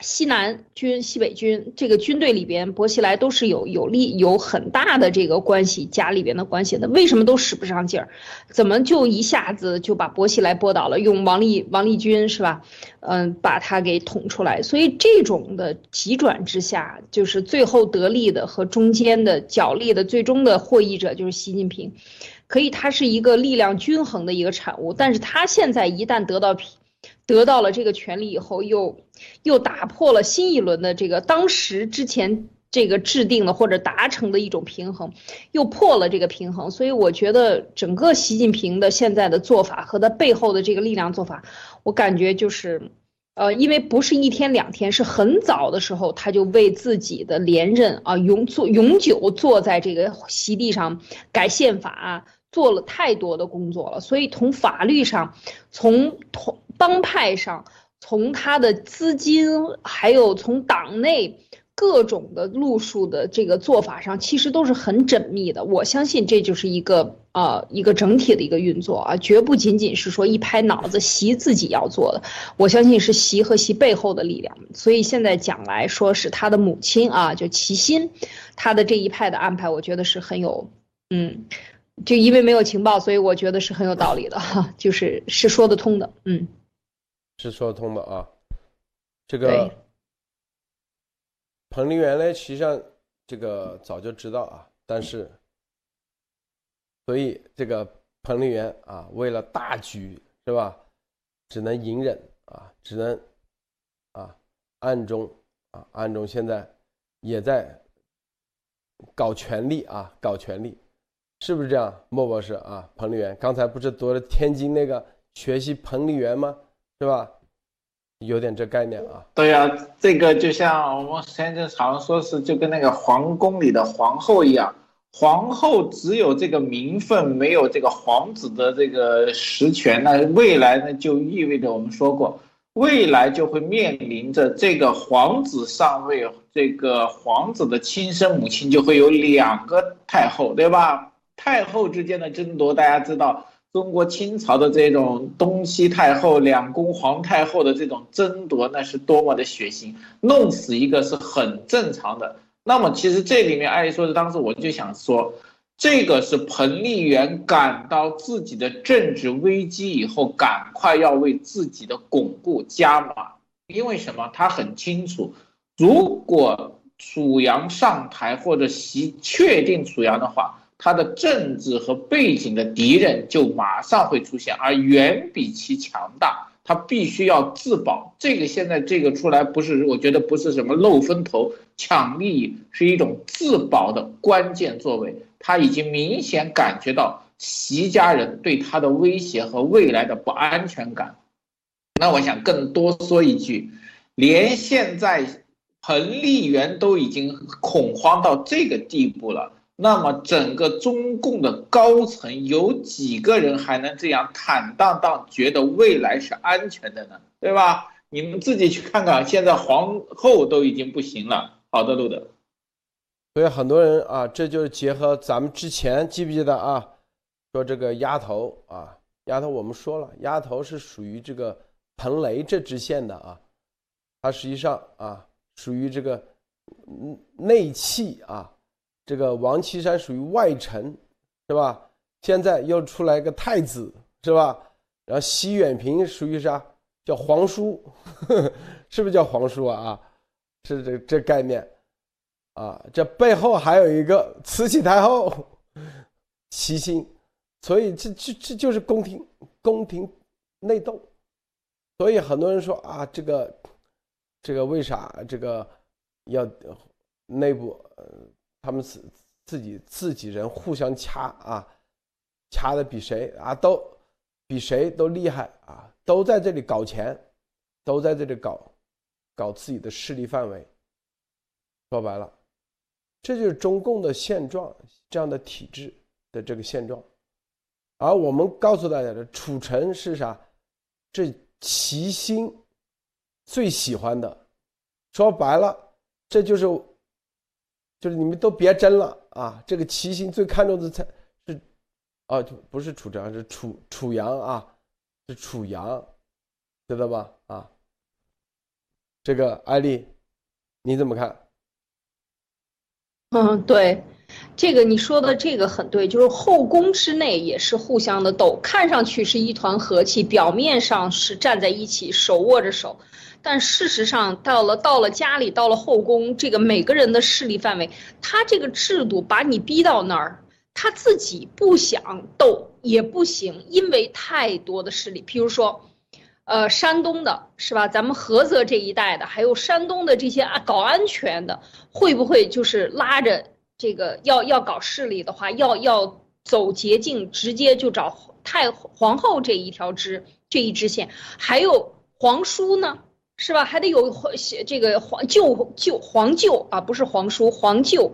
西南军、西北军这个军队里边，薄熙来都是有有利、有很大的这个关系，家里边的关系的。为什么都使不上劲儿？怎么就一下子就把薄熙来拨倒了？用王立王立军是吧？嗯，把他给捅出来。所以这种的急转直下，就是最后得利的和中间的角力的最终的获益者就是习近平。可以，他是一个力量均衡的一个产物。但是他现在一旦得到得到了这个权利以后，又又打破了新一轮的这个当时之前这个制定的或者达成的一种平衡，又破了这个平衡。所以我觉得整个习近平的现在的做法和他背后的这个力量做法，我感觉就是，呃，因为不是一天两天，是很早的时候他就为自己的连任啊永坐永久坐在这个席地上改宪法。做了太多的工作了，所以从法律上，从同帮派上，从他的资金，还有从党内各种的路数的这个做法上，其实都是很缜密的。我相信这就是一个呃一个整体的一个运作啊，绝不仅仅是说一拍脑子习自己要做的。我相信是习和习背后的力量。所以现在讲来说是他的母亲啊，就齐心，他的这一派的安排，我觉得是很有嗯。就因为没有情报，所以我觉得是很有道理的哈，就是是说得通的，嗯，是说得通的啊。这个彭丽媛呢，实际上这个早就知道啊，但是所以这个彭丽媛啊，为了大局是吧，只能隐忍啊，只能啊暗中啊暗中现在也在搞权力啊，搞权力。是不是这样，莫博士啊？彭丽媛刚才不是读了天津那个学习彭丽媛吗？是吧？有点这概念啊。对呀，这个就像我们前阵常说是就跟那个皇宫里的皇后一样，皇后只有这个名分，没有这个皇子的这个实权，那未来呢就意味着我们说过，未来就会面临着这个皇子上位，这个皇子的亲生母亲就会有两个太后，对吧？太后之间的争夺，大家知道，中国清朝的这种东西太后、两宫皇太后的这种争夺，那是多么的血腥，弄死一个是很正常的。那么，其实这里面，爱说的当时我就想说，这个是彭丽媛感到自己的政治危机以后，赶快要为自己的巩固加码，因为什么？他很清楚，如果楚阳上台或者习确定楚阳的话。他的政治和背景的敌人就马上会出现，而远比其强大。他必须要自保。这个现在这个出来不是，我觉得不是什么漏风头、抢利益，是一种自保的关键作为。他已经明显感觉到习家人对他的威胁和未来的不安全感。那我想更多说一句，连现在彭丽媛都已经恐慌到这个地步了。那么，整个中共的高层有几个人还能这样坦荡荡，觉得未来是安全的呢？对吧？你们自己去看看，现在皇后都已经不行了。好的，路德。所以很多人啊，这就是结合咱们之前记不记得啊？说这个丫头啊，丫头，我们说了，丫头是属于这个彭雷这支线的啊，她实际上啊，属于这个内气啊。这个王岐山属于外臣，是吧？现在又出来个太子，是吧？然后西远平属于啥？叫皇叔，是不是叫皇叔啊？啊，是这这概念啊。这背后还有一个慈禧太后，齐心，所以这这这就是宫廷宫廷内斗。所以很多人说啊，这个这个为啥这个要内部？他们自自己自己人互相掐啊，掐的比谁啊都比谁都厉害啊，都在这里搞钱，都在这里搞搞自己的势力范围。说白了，这就是中共的现状，这样的体制的这个现状。而我们告诉大家的，楚臣是啥？这齐心最喜欢的。说白了，这就是就是你们都别争了啊！这个齐心最看重的才是啊，不是楚阳，是楚楚阳啊，是楚阳，知道吧？啊，这个艾丽，你怎么看？嗯，对。这个你说的这个很对，就是后宫之内也是互相的斗，看上去是一团和气，表面上是站在一起手握着手，但事实上到了到了家里，到了后宫，这个每个人的势力范围，他这个制度把你逼到那儿，他自己不想斗也不行，因为太多的势力，譬如说，呃，山东的是吧？咱们菏泽这一带的，还有山东的这些啊搞安全的，会不会就是拉着？这个要要搞势力的话，要要走捷径，直接就找太皇后这一条支这一支线，还有皇叔呢。是吧？还得有皇这个皇舅舅皇舅啊，不是皇叔皇舅，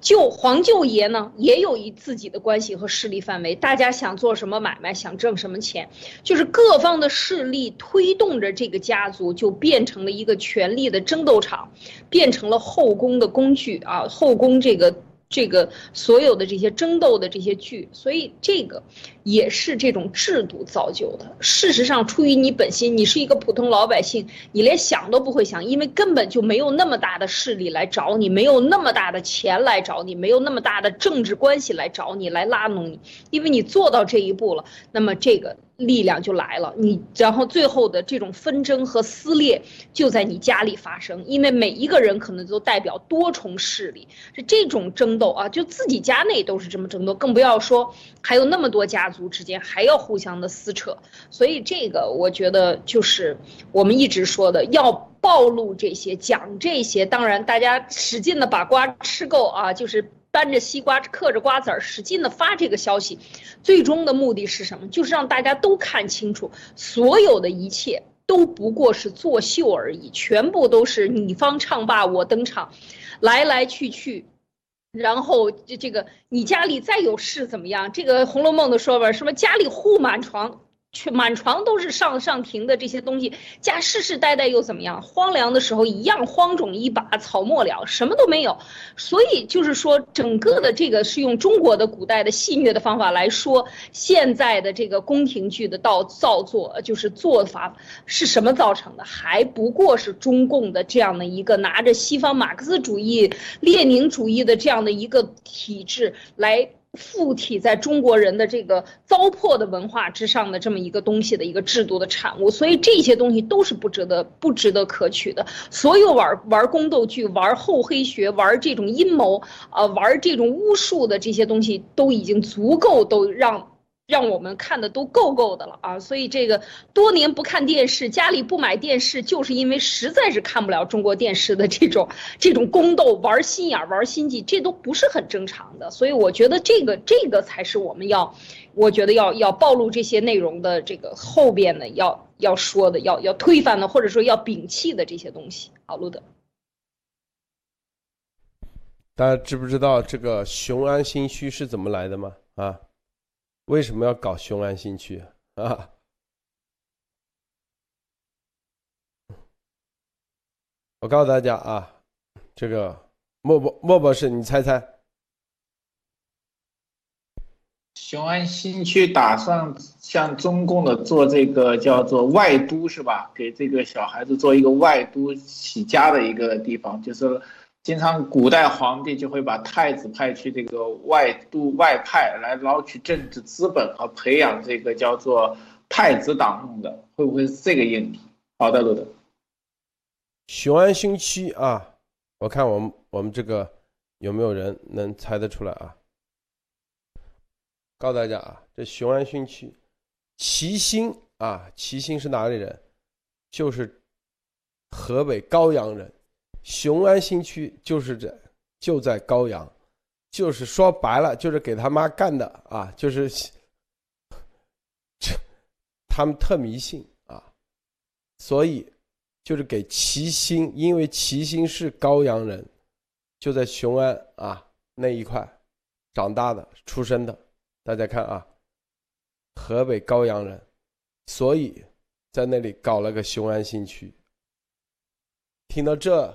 舅皇舅爷呢，也有一自己的关系和势力范围。大家想做什么买卖，想挣什么钱，就是各方的势力推动着这个家族，就变成了一个权力的争斗场，变成了后宫的工具啊，后宫这个。这个所有的这些争斗的这些剧，所以这个也是这种制度造就的。事实上，出于你本心，你是一个普通老百姓，你连想都不会想，因为根本就没有那么大的势力来找你，没有那么大的钱来找你，没有那么大的政治关系来找你来拉拢你，因为你做到这一步了，那么这个。力量就来了，你然后最后的这种纷争和撕裂就在你家里发生，因为每一个人可能都代表多重势力，是这种争斗啊，就自己家内都是这么争斗，更不要说还有那么多家族之间还要互相的撕扯，所以这个我觉得就是我们一直说的要暴露这些，讲这些，当然大家使劲的把瓜吃够啊，就是。搬着西瓜，嗑着瓜子儿，使劲的发这个消息，最终的目的是什么？就是让大家都看清楚，所有的一切都不过是作秀而已，全部都是你方唱罢我登场，来来去去，然后这这个你家里再有事怎么样？这个《红楼梦》的说法，什么家里户满床。却满床都是上上庭的这些东西，家世世代代又怎么样？荒凉的时候一样荒冢一把草没了，什么都没有。所以就是说，整个的这个是用中国的古代的戏谑的方法来说，现在的这个宫廷剧的造造作，就是做法是什么造成的？还不过是中共的这样的一个拿着西方马克思主义、列宁主义的这样的一个体制来。附体在中国人的这个糟粕的文化之上的这么一个东西的一个制度的产物，所以这些东西都是不值得、不值得可取的。所有玩玩宫斗剧、玩厚黑学、玩这种阴谋啊、玩这种巫术的这些东西，都已经足够都让。让我们看的都够够的了啊！所以这个多年不看电视，家里不买电视，就是因为实在是看不了中国电视的这种这种宫斗、玩心眼、玩心计，这都不是很正常的。所以我觉得这个这个才是我们要，我觉得要要暴露这些内容的这个后边的要要说的、要要推翻的，或者说要摒弃的这些东西。好，路德，大家知不知道这个雄安新区是怎么来的吗？啊？为什么要搞雄安新区 啊？我告诉大家啊，这个莫博莫博士，你猜猜？雄安新区打算向中共的做这个叫做外都是吧？给这个小孩子做一个外都起家的一个地方，就是。经常古代皇帝就会把太子派去这个外都外派来捞取政治资本和培养这个叫做太子党用的，会不会是这个问题？好的，路德。雄安新区啊，我看我们我们这个有没有人能猜得出来啊？告诉大家啊，这雄安新区，齐心啊，齐心是哪里人？就是河北高阳人。雄安新区就是这，就在高阳，就是说白了，就是给他妈干的啊！就是，这 他们特迷信啊，所以就是给齐心，因为齐心是高阳人，就在雄安啊那一块长大的、出生的。大家看啊，河北高阳人，所以在那里搞了个雄安新区。听到这。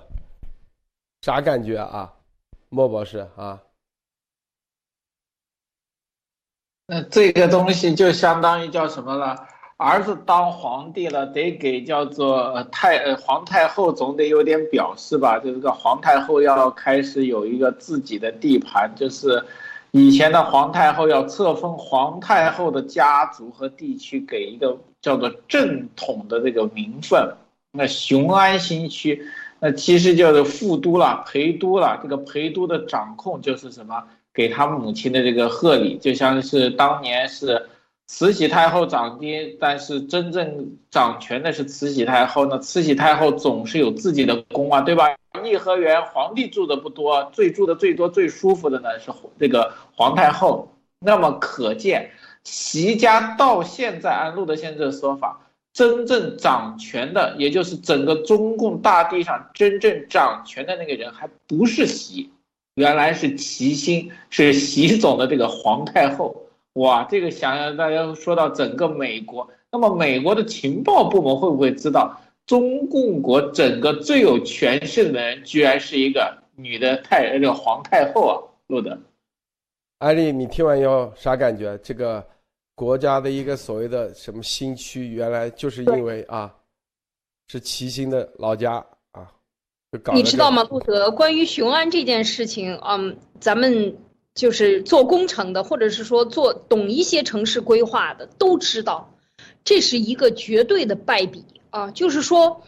啥感觉啊，莫博士啊？那这个东西就相当于叫什么了？儿子当皇帝了，得给叫做太皇太后，总得有点表示吧？就这个皇太后要开始有一个自己的地盘，就是以前的皇太后要册封皇太后的家族和地区给一个叫做正统的这个名分。那雄安新区。那其实就是副都了，陪都了。这个陪都的掌控就是什么？给他母亲的这个贺礼，就像是当年是慈禧太后掌爹，但是真正掌权的是慈禧太后。那慈禧太后总是有自己的宫啊，对吧？颐和园皇帝住的不多，最住的最多、最舒服的呢是这个皇太后。那么可见，习家到现在按陆德先生的说法。真正掌权的，也就是整个中共大地上真正掌权的那个人，还不是习，原来是齐心，是习总的这个皇太后。哇，这个想想，大家说到整个美国，那么美国的情报部门会不会知道，中共国整个最有权势的人，居然是一个女的太这个皇太后啊？路德，艾丽，你听完以后啥感觉？这个？国家的一个所谓的什么新区，原来就是因为啊，是齐心的老家啊搞，你知道吗，路德？关于雄安这件事情，嗯，咱们就是做工程的，或者是说做懂一些城市规划的，都知道，这是一个绝对的败笔啊。就是说，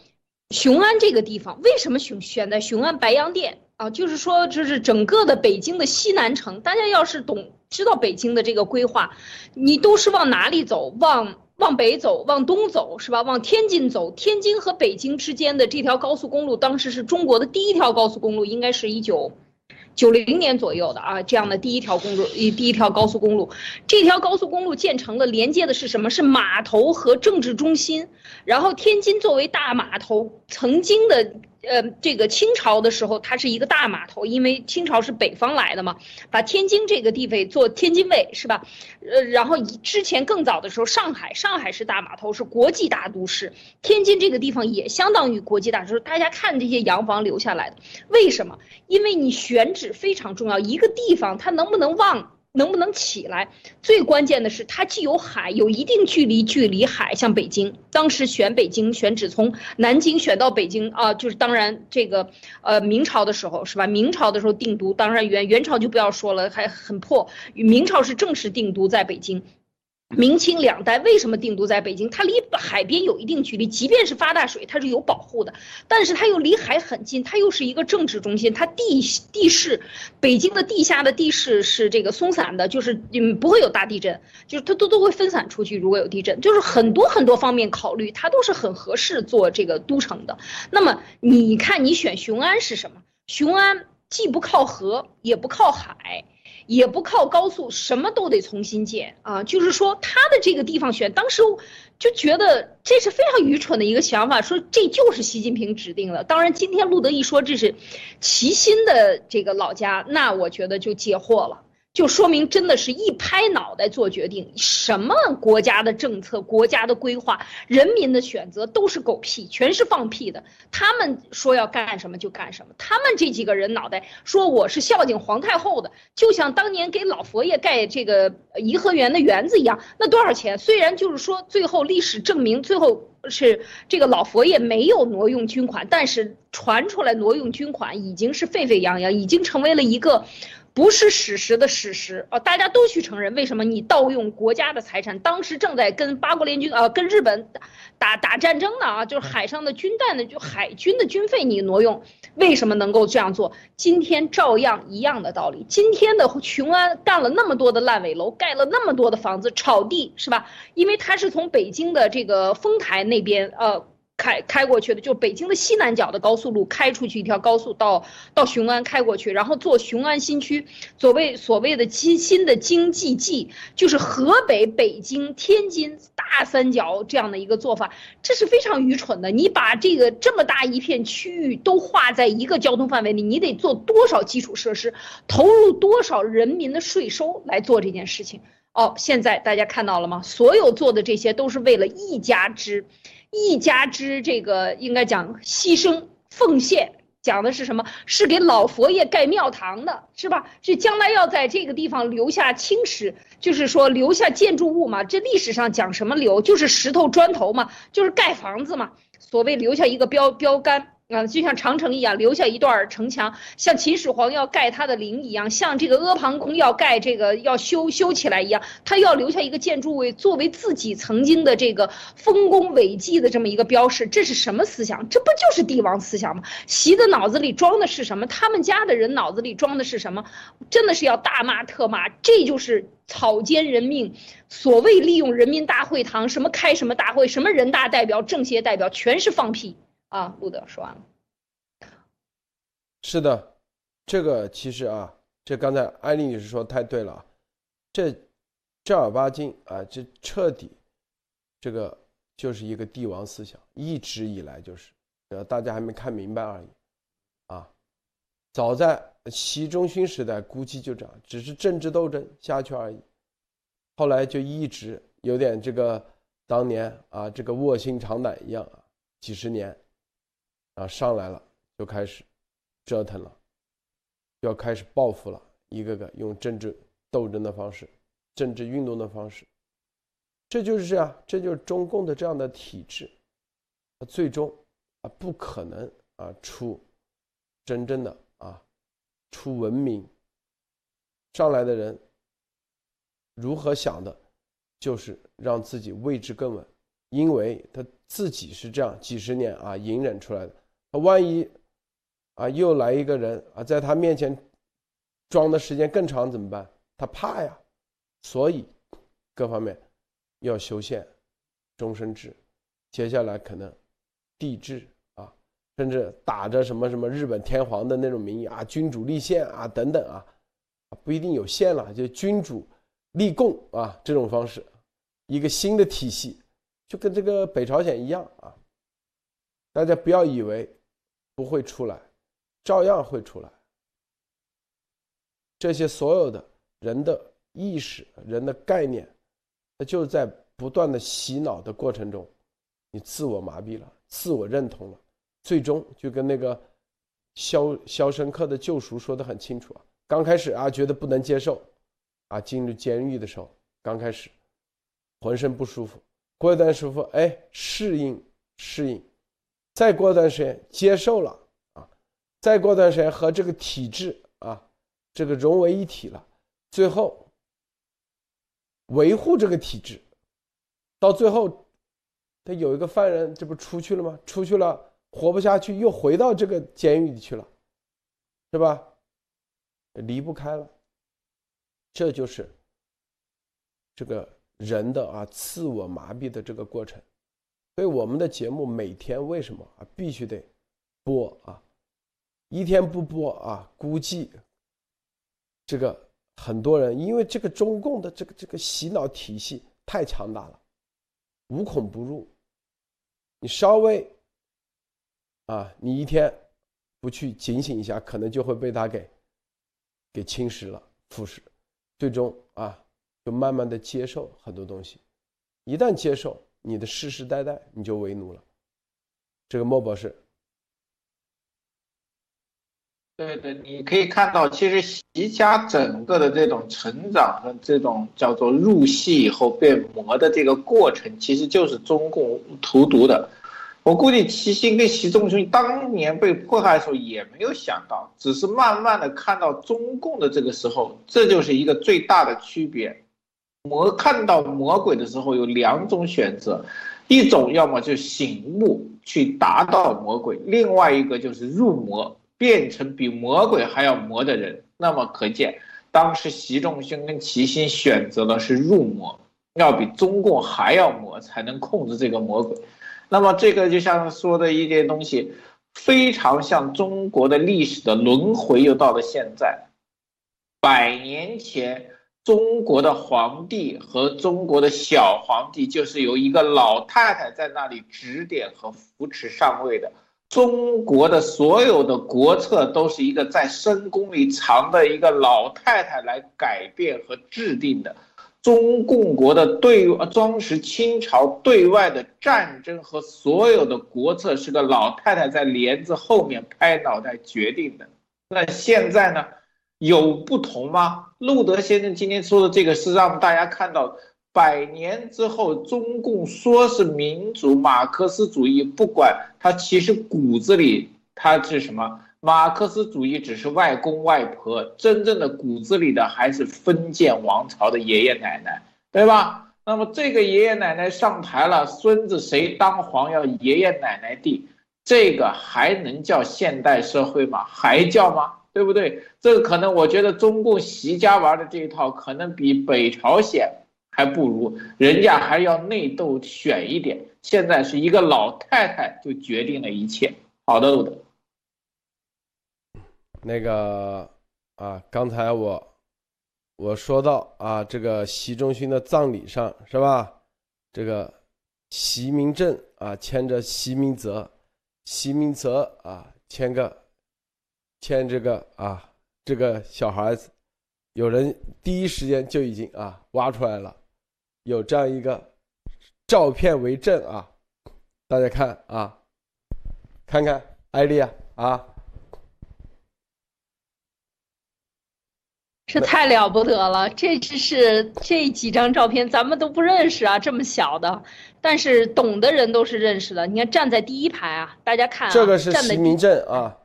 雄安这个地方为什么选选在雄安白洋淀啊？就是说，就是整个的北京的西南城，大家要是懂。知道北京的这个规划，你都是往哪里走？往往北走，往东走，是吧？往天津走。天津和北京之间的这条高速公路，当时是中国的第一条高速公路，应该是一九九零年左右的啊。这样的第一条公路，一第一条高速公路，这条高速公路建成了，连接的是什么？是码头和政治中心。然后天津作为大码头，曾经的。呃，这个清朝的时候，它是一个大码头，因为清朝是北方来的嘛，把天津这个地位做天津卫是吧？呃，然后之前更早的时候，上海，上海是大码头，是国际大都市，天津这个地方也相当于国际大都市。大家看这些洋房留下来的，为什么？因为你选址非常重要，一个地方它能不能旺？能不能起来？最关键的是，它既有海，有一定距离，距离海，像北京，当时选北京选址，从南京选到北京啊，就是当然这个，呃，明朝的时候是吧？明朝的时候定都，当然元元朝就不要说了，还很破。明朝是正式定都在北京。明清两代为什么定都在北京？它离海边有一定距离，即便是发大水，它是有保护的。但是它又离海很近，它又是一个政治中心。它地地势，北京的地下的地势是这个松散的，就是嗯不会有大地震，就是它都都会分散出去。如果有地震，就是很多很多方面考虑，它都是很合适做这个都城的。那么你看，你选雄安是什么？雄安既不靠河，也不靠海。也不靠高速，什么都得重新建啊！就是说，他的这个地方选，当时就觉得这是非常愚蠢的一个想法，说这就是习近平指定的。当然，今天路德一说这是齐心的这个老家，那我觉得就解惑了。就说明真的是一拍脑袋做决定，什么国家的政策、国家的规划、人民的选择都是狗屁，全是放屁的。他们说要干什么就干什么，他们这几个人脑袋说我是孝敬皇太后的，就像当年给老佛爷盖这个颐和园的园子一样，那多少钱？虽然就是说最后历史证明最后是这个老佛爷没有挪用军款，但是传出来挪用军款已经是沸沸扬扬，已经成为了一个。不是史实的史实啊！大家都去承认，为什么你盗用国家的财产？当时正在跟八国联军啊，跟日本打打战争呢啊，就是海上的军弹的，就海军的军费你挪用，为什么能够这样做？今天照样一样的道理。今天的雄安干了那么多的烂尾楼，盖了那么多的房子，炒地是吧？因为他是从北京的这个丰台那边呃。开开过去的，就北京的西南角的高速路开出去一条高速到到雄安开过去，然后做雄安新区，所谓所谓的新新的经济冀，就是河北、北京、天津大三角这样的一个做法，这是非常愚蠢的。你把这个这么大一片区域都划在一个交通范围里，你得做多少基础设施，投入多少人民的税收来做这件事情？哦，现在大家看到了吗？所有做的这些都是为了一家之。一家之这个应该讲牺牲奉献讲的是什么？是给老佛爷盖庙堂的，是吧？是将来要在这个地方留下青石，就是说留下建筑物嘛。这历史上讲什么留？就是石头砖头嘛，就是盖房子嘛。所谓留下一个标标杆。啊，就像长城一样，留下一段城墙，像秦始皇要盖他的陵一样，像这个阿房宫要盖这个要修修起来一样，他要留下一个建筑位，作为自己曾经的这个丰功伟绩的这么一个标识。这是什么思想？这不就是帝王思想吗？习的脑子里装的是什么？他们家的人脑子里装的是什么？真的是要大骂特骂。这就是草菅人命。所谓利用人民大会堂，什么开什么大会，什么人大代表、政协代表，全是放屁。啊，录的说完了。是的，这个其实啊，这刚才艾丽女士说太对了，这正儿八经啊，这彻底，这个就是一个帝王思想，一直以来就是，呃，大家还没看明白而已，啊，早在习仲勋时代估计就这样，只是政治斗争下去而已，后来就一直有点这个当年啊，这个卧薪尝胆一样啊，几十年。啊，上来了就开始折腾了，要开始报复了，一个个用政治斗争的方式、政治运动的方式，这就是这样，这就是中共的这样的体制，最终啊不可能啊出真正的啊出文明上来的人如何想的，就是让自己位置更稳，因为他自己是这样几十年啊隐忍出来的。万一啊，又来一个人啊，在他面前装的时间更长怎么办？他怕呀，所以各方面要修宪、终身制，接下来可能帝制啊，甚至打着什么什么日本天皇的那种名义啊，君主立宪啊等等啊，不一定有宪了，就君主立共啊这种方式，一个新的体系，就跟这个北朝鲜一样啊，大家不要以为。不会出来，照样会出来。这些所有的人的意识、人的概念，那就在不断的洗脑的过程中，你自我麻痹了，自我认同了，最终就跟那个《肖肖申克的救赎》说的很清楚啊。刚开始啊，觉得不能接受，啊，进入监狱的时候，刚开始浑身不舒服，过一段时间，哎，适应适应。再过段时间接受了啊，再过段时间和这个体制啊，这个融为一体了，最后维护这个体制，到最后他有一个犯人，这不出去了吗？出去了活不下去，又回到这个监狱里去了，是吧？离不开了，这就是这个人的啊自我麻痹的这个过程。所以我们的节目每天为什么啊必须得播啊？一天不播啊，估计这个很多人因为这个中共的这个这个洗脑体系太强大了，无孔不入。你稍微啊，你一天不去警醒一下，可能就会被他给给侵蚀了、腐蚀，最终啊，就慢慢的接受很多东西。一旦接受，你的世世代代你就为奴了，这个莫博士。对对，你可以看到，其实习家整个的这种成长和这种叫做入戏以后变魔的这个过程，其实就是中共荼毒的。我估计齐心跟习仲勋当年被迫害的时候也没有想到，只是慢慢的看到中共的这个时候，这就是一个最大的区别。魔看到魔鬼的时候有两种选择，一种要么就醒悟去达到魔鬼，另外一个就是入魔变成比魔鬼还要魔的人。那么可见，当时习仲勋跟齐心选择的是入魔，要比中共还要魔才能控制这个魔鬼。那么这个就像说的一些东西，非常像中国的历史的轮回，又到了现在，百年前。中国的皇帝和中国的小皇帝，就是由一个老太太在那里指点和扶持上位的。中国的所有的国策都是一个在深宫里藏的一个老太太来改变和制定的。中共国的对呃当时清朝对外的战争和所有的国策是个老太太在帘子后面拍脑袋决定的。那现在呢，有不同吗？路德先生今天说的这个是让大家看到，百年之后中共说是民主马克思主义，不管它其实骨子里它是什么？马克思主义只是外公外婆，真正的骨子里的还是封建王朝的爷爷奶奶，对吧？那么这个爷爷奶奶上台了，孙子谁当皇要爷爷奶奶定，这个还能叫现代社会吗？还叫吗？对不对？这个可能我觉得中共习家玩的这一套，可能比北朝鲜还不如，人家还要内斗选一点。现在是一个老太太就决定了一切。好的，路德。那个啊，刚才我我说到啊，这个习仲勋的葬礼上是吧？这个习明正啊牵着习明泽，习明泽啊牵个牵这个啊这个小孩子，有人第一时间就已经啊挖出来了，有这样一个照片为证啊，大家看啊，看看艾丽啊啊。这太了不得了！这只是这几张照片，咱们都不认识啊，这么小的，但是懂的人都是认识的。你看站在第一排啊，大家看，这个是习明正啊，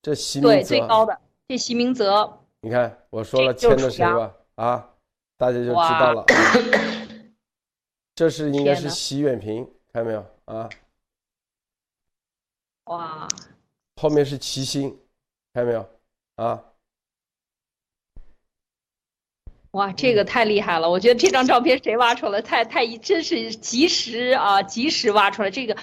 这席明对最高的这席明泽，你看我说了签的谁吧啊，大家就知道了。这是应该是习远平，看到没有啊？哇，后面是齐心，看到没有啊？哇，这个太厉害了！我觉得这张照片谁挖出来？太太真是及时啊，及时挖出来，这个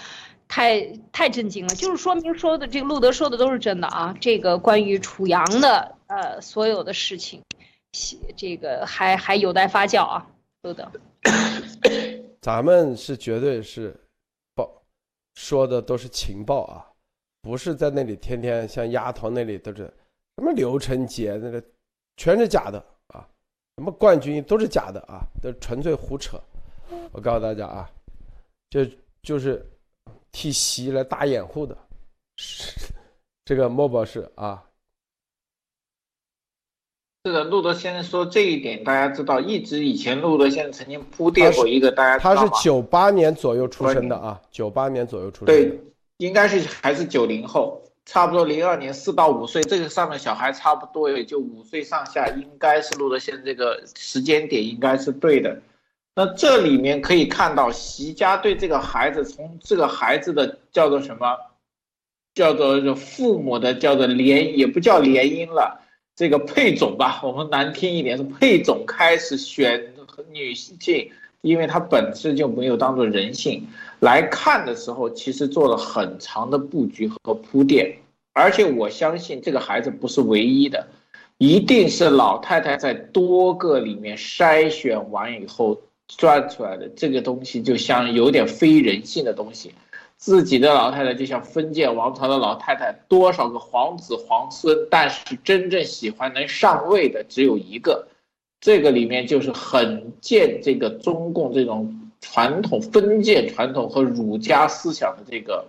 太太震惊了。就是说明说的这个路德说的都是真的啊。这个关于楚阳的呃所有的事情，这个还还有待发酵啊，路德。咱们是绝对是报说的都是情报啊，不是在那里天天像丫头那里都是什么刘成杰那个全是假的啊。什么冠军都是假的啊，都纯粹胡扯！我告诉大家啊，这就是替习来打掩护的，这个莫博士啊。是的，路德先生说这一点，大家知道，一直以前路德先生曾经铺垫过一个，大家他是九八年左右出生的啊，九八年左右出生的，对，应该是还是九零后。差不多零二年四到五岁，这个上面小孩差不多也就五岁上下，应该是路德先生这个时间点应该是对的。那这里面可以看到，习家对这个孩子，从这个孩子的叫做什么，叫做父母的叫做联，也不叫联姻了，这个配种吧，我们难听一点是配种开始选女性，因为他本身就没有当做人性。来看的时候，其实做了很长的布局和铺垫，而且我相信这个孩子不是唯一的，一定是老太太在多个里面筛选完以后转出来的。这个东西就像有点非人性的东西，自己的老太太就像封建王朝的老太太，多少个皇子皇孙，但是真正喜欢能上位的只有一个，这个里面就是很见这个中共这种。传统封建传统和儒家思想的这个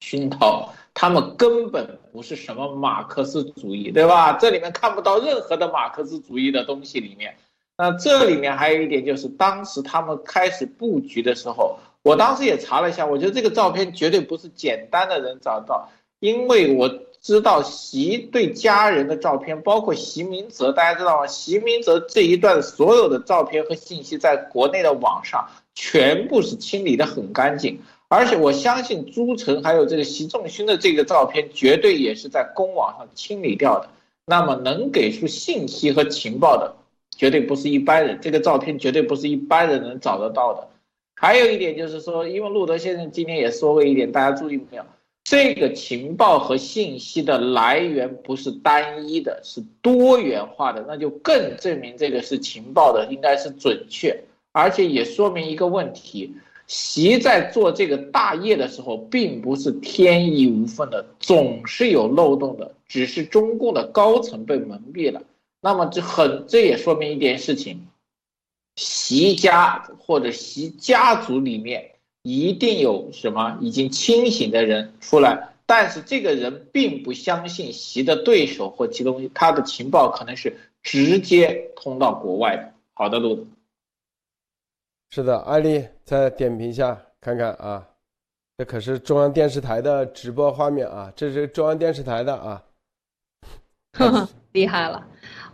熏陶，他们根本不是什么马克思主义，对吧？这里面看不到任何的马克思主义的东西。里面，那这里面还有一点就是，当时他们开始布局的时候，我当时也查了一下，我觉得这个照片绝对不是简单的人找到，因为我知道习对家人的照片，包括习明泽，大家知道吗？习明泽这一段所有的照片和信息，在国内的网上。全部是清理的很干净，而且我相信朱晨还有这个习仲勋的这个照片，绝对也是在公网上清理掉的。那么能给出信息和情报的，绝对不是一般人，这个照片绝对不是一般人能找得到的。还有一点就是说，因为路德先生今天也说过一点，大家注意没有？这个情报和信息的来源不是单一的，是多元化的，那就更证明这个是情报的，应该是准确。而且也说明一个问题：习在做这个大业的时候，并不是天衣无缝的，总是有漏洞的，只是中共的高层被蒙蔽了。那么这很，这也说明一件事情：习家或者习家族里面一定有什么已经清醒的人出来，但是这个人并不相信习的对手或其东西，他的情报可能是直接通到国外的。好的，路子。是的，艾丽再点评一下看看啊，这可是中央电视台的直播画面啊，这是中央电视台的啊，厉害了。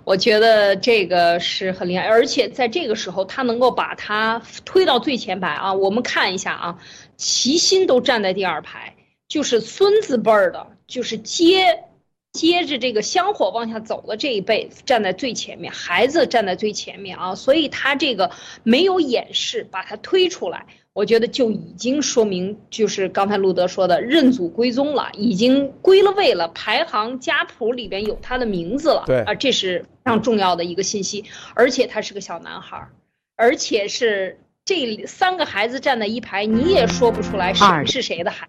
我觉得这个是很厉害，而且在这个时候，他能够把他推到最前排啊。我们看一下啊，齐心都站在第二排，就是孙子辈儿的，就是接接着这个香火往下走的这一辈站在最前面，孩子站在最前面啊，所以他这个没有掩饰，把他推出来。我觉得就已经说明，就是刚才路德说的认祖归宗了，已经归了位了，排行家谱里边有他的名字了。对啊，这是非常重要的一个信息，而且他是个小男孩，而且是这三个孩子站在一排，你也说不出来谁是谁的孩。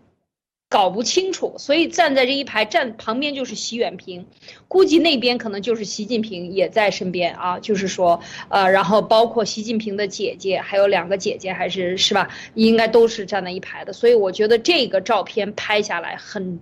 搞不清楚，所以站在这一排，站旁边就是习远平，估计那边可能就是习近平也在身边啊，就是说，呃，然后包括习近平的姐姐，还有两个姐姐，还是是吧，应该都是站在一排的，所以我觉得这个照片拍下来很，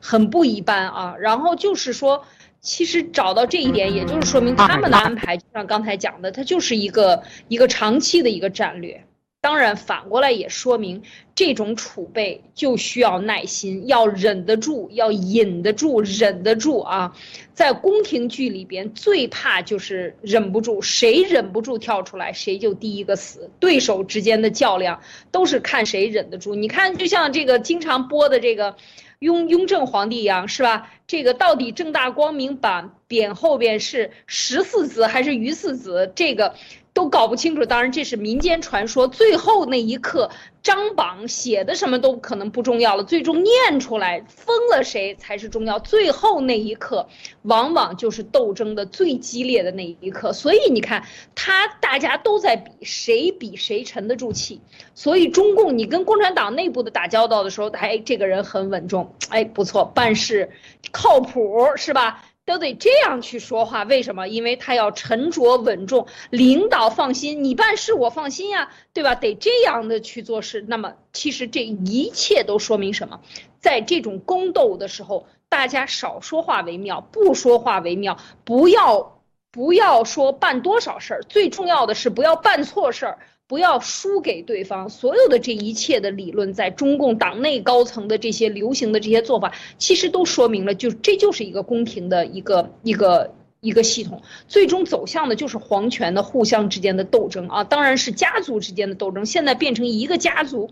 很不一般啊。然后就是说，其实找到这一点，也就是说明他们的安排，就像刚才讲的，它就是一个一个长期的一个战略。当然，反过来也说明，这种储备就需要耐心，要忍得住，要忍得住，忍得住啊！在宫廷剧里边，最怕就是忍不住，谁忍不住跳出来，谁就第一个死。对手之间的较量都是看谁忍得住。你看，就像这个经常播的这个雍雍正皇帝一样，是吧？这个到底正大光明版匾后边是十四子还是余四子？这个。都搞不清楚，当然这是民间传说。最后那一刻，张榜写的什么都可能不重要了，最终念出来封了谁才是重要。最后那一刻，往往就是斗争的最激烈的那一刻。所以你看，他大家都在比谁比谁沉得住气。所以中共，你跟共产党内部的打交道的时候，哎，这个人很稳重，哎，不错，办事靠谱，是吧？都得这样去说话，为什么？因为他要沉着稳重，领导放心，你办事我放心呀，对吧？得这样的去做事。那么，其实这一切都说明什么？在这种宫斗的时候，大家少说话为妙，不说话为妙，不要不要说办多少事儿，最重要的是不要办错事儿。不要输给对方，所有的这一切的理论，在中共党内高层的这些流行的这些做法，其实都说明了，就这就是一个宫廷的一个一个一个系统，最终走向的就是皇权的互相之间的斗争啊，当然是家族之间的斗争。现在变成一个家族，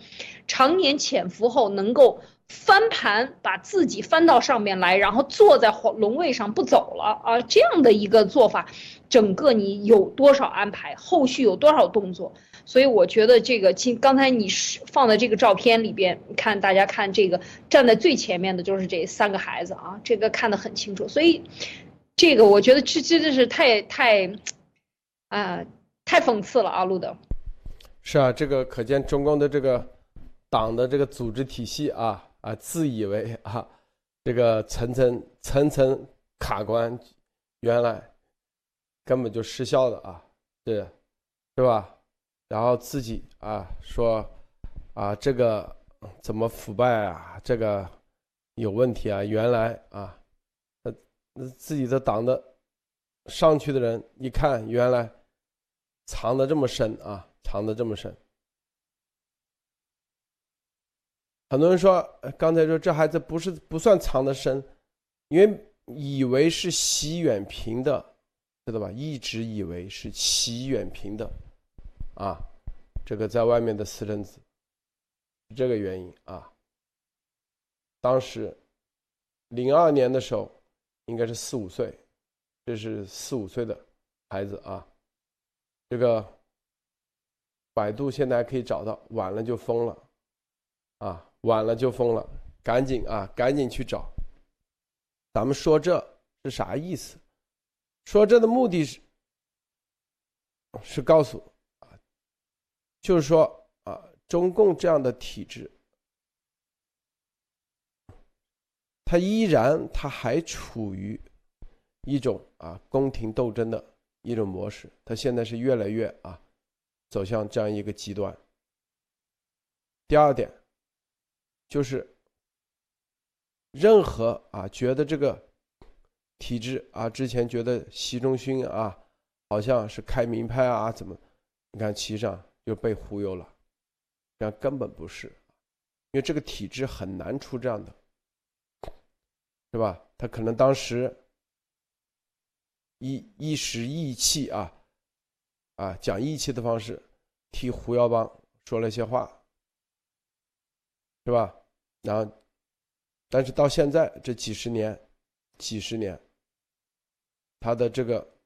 常年潜伏后能够翻盘，把自己翻到上面来，然后坐在皇龙位上不走了啊，这样的一个做法，整个你有多少安排，后续有多少动作？所以我觉得这个，今刚才你是放的这个照片里边，看大家看这个站在最前面的就是这三个孩子啊，这个看得很清楚。所以，这个我觉得这真的是太太，啊，太讽刺了啊，路德。是啊，这个可见中共的这个党的这个组织体系啊啊，自以为啊，这个层层层层卡关，原来根本就失效的啊，对，是吧？然后自己啊说，啊这个怎么腐败啊？这个有问题啊？原来啊，呃自己的党的上去的人一看，原来藏的这么深啊，藏的这么深。很多人说，刚才说这孩子不是不算藏的深，因为以为是习远平的，知道吧？一直以为是习远平的。啊，这个在外面的私生子，这个原因啊。当时零二年的时候，应该是四五岁，这是四五岁的孩子啊。这个百度现在还可以找到，晚了就封了，啊，晚了就封了，赶紧啊，赶紧去找。咱们说这是啥意思？说这的目的是是告诉。就是说啊，中共这样的体制，它依然，它还处于一种啊宫廷斗争的一种模式。它现在是越来越啊走向这样一个极端。第二点，就是任何啊觉得这个体制啊，之前觉得习仲勋啊好像是开明派啊怎么，你看其实上就被忽悠了，这样根本不是，因为这个体制很难出这样的，是吧？他可能当时一一时意气啊，啊讲义气的方式替胡耀邦说了些话。是吧？然后，但是到现在这几十年，几十年，他的这个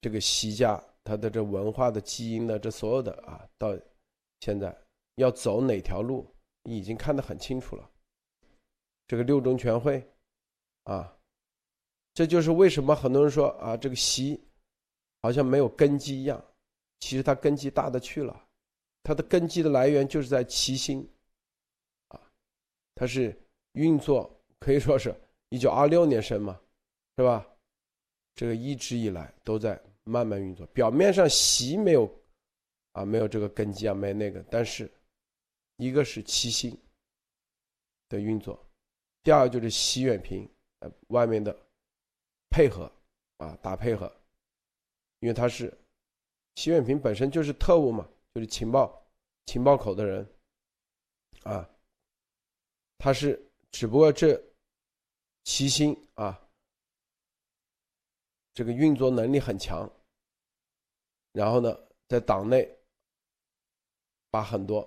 这个习家，他的这文化的基因的这所有的啊，到现在要走哪条路，已经看得很清楚了。这个六中全会，啊，这就是为什么很多人说啊，这个习好像没有根基一样，其实他根基大的去了，他的根基的来源就是在齐心。啊它是运作，可以说是一九二六年生嘛，是吧？这个一直以来都在慢慢运作。表面上习没有啊，没有这个根基啊，没那个。但是，一个是七星的运作，第二就是习远平呃外面的配合啊，打配合，因为他是习远平本身就是特务嘛，就是情报情报口的人啊。他是只不过这齐心啊，这个运作能力很强，然后呢，在党内把很多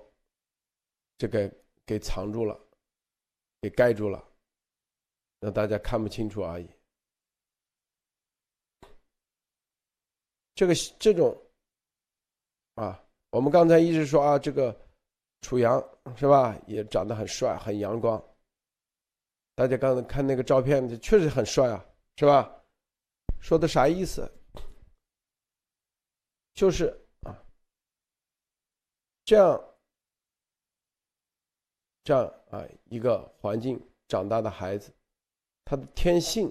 这个给藏住了，给盖住了，让大家看不清楚而已。这个这种啊，我们刚才一直说啊，这个。楚阳是吧？也长得很帅，很阳光。大家刚才看那个照片，确实很帅啊，是吧？说的啥意思？就是啊，这样这样啊，一个环境长大的孩子，他的天性，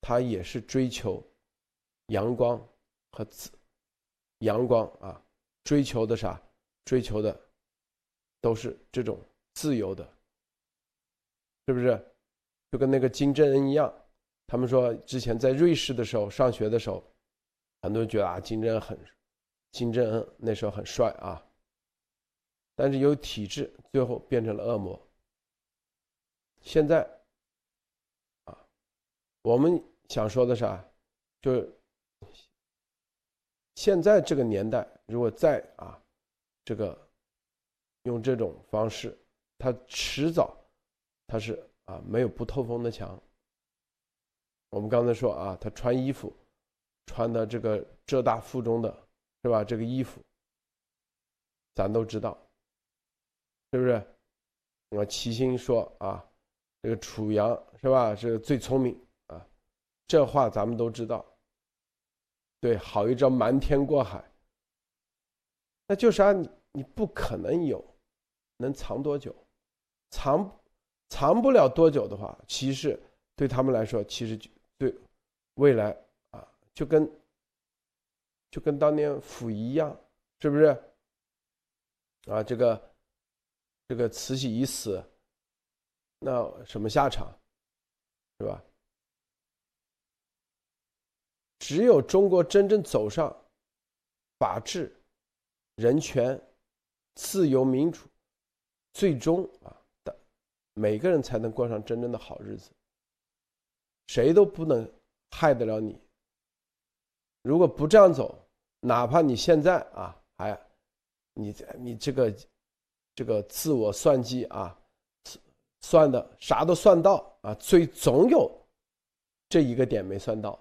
他也是追求阳光和自阳光啊，追求的啥？追求的。都是这种自由的，是不是？就跟那个金正恩一样，他们说之前在瑞士的时候上学的时候，很多人觉得啊，金正恩很，金正恩那时候很帅啊，但是有体制，最后变成了恶魔。现在，啊，我们想说的啥？就是现在这个年代，如果在啊，这个。用这种方式，他迟早，他是啊没有不透风的墙。我们刚才说啊，他穿衣服，穿的这个浙大附中的，是吧？这个衣服，咱都知道，是不是？我齐心说啊，这个楚阳是吧？是最聪明啊，这话咱们都知道。对，好一招瞒天过海，那就是啊，你你不可能有。能藏多久？藏藏不了多久的话，其实对他们来说，其实就未来啊，就跟就跟当年溥仪一样，是不是？啊，这个这个慈禧已死，那什么下场？是吧？只有中国真正走上法治、人权、自由、民主。最终啊的每个人才能过上真正的好日子，谁都不能害得了你。如果不这样走，哪怕你现在啊还你你这个这个自我算计啊，算的啥都算到啊，最总有这一个点没算到，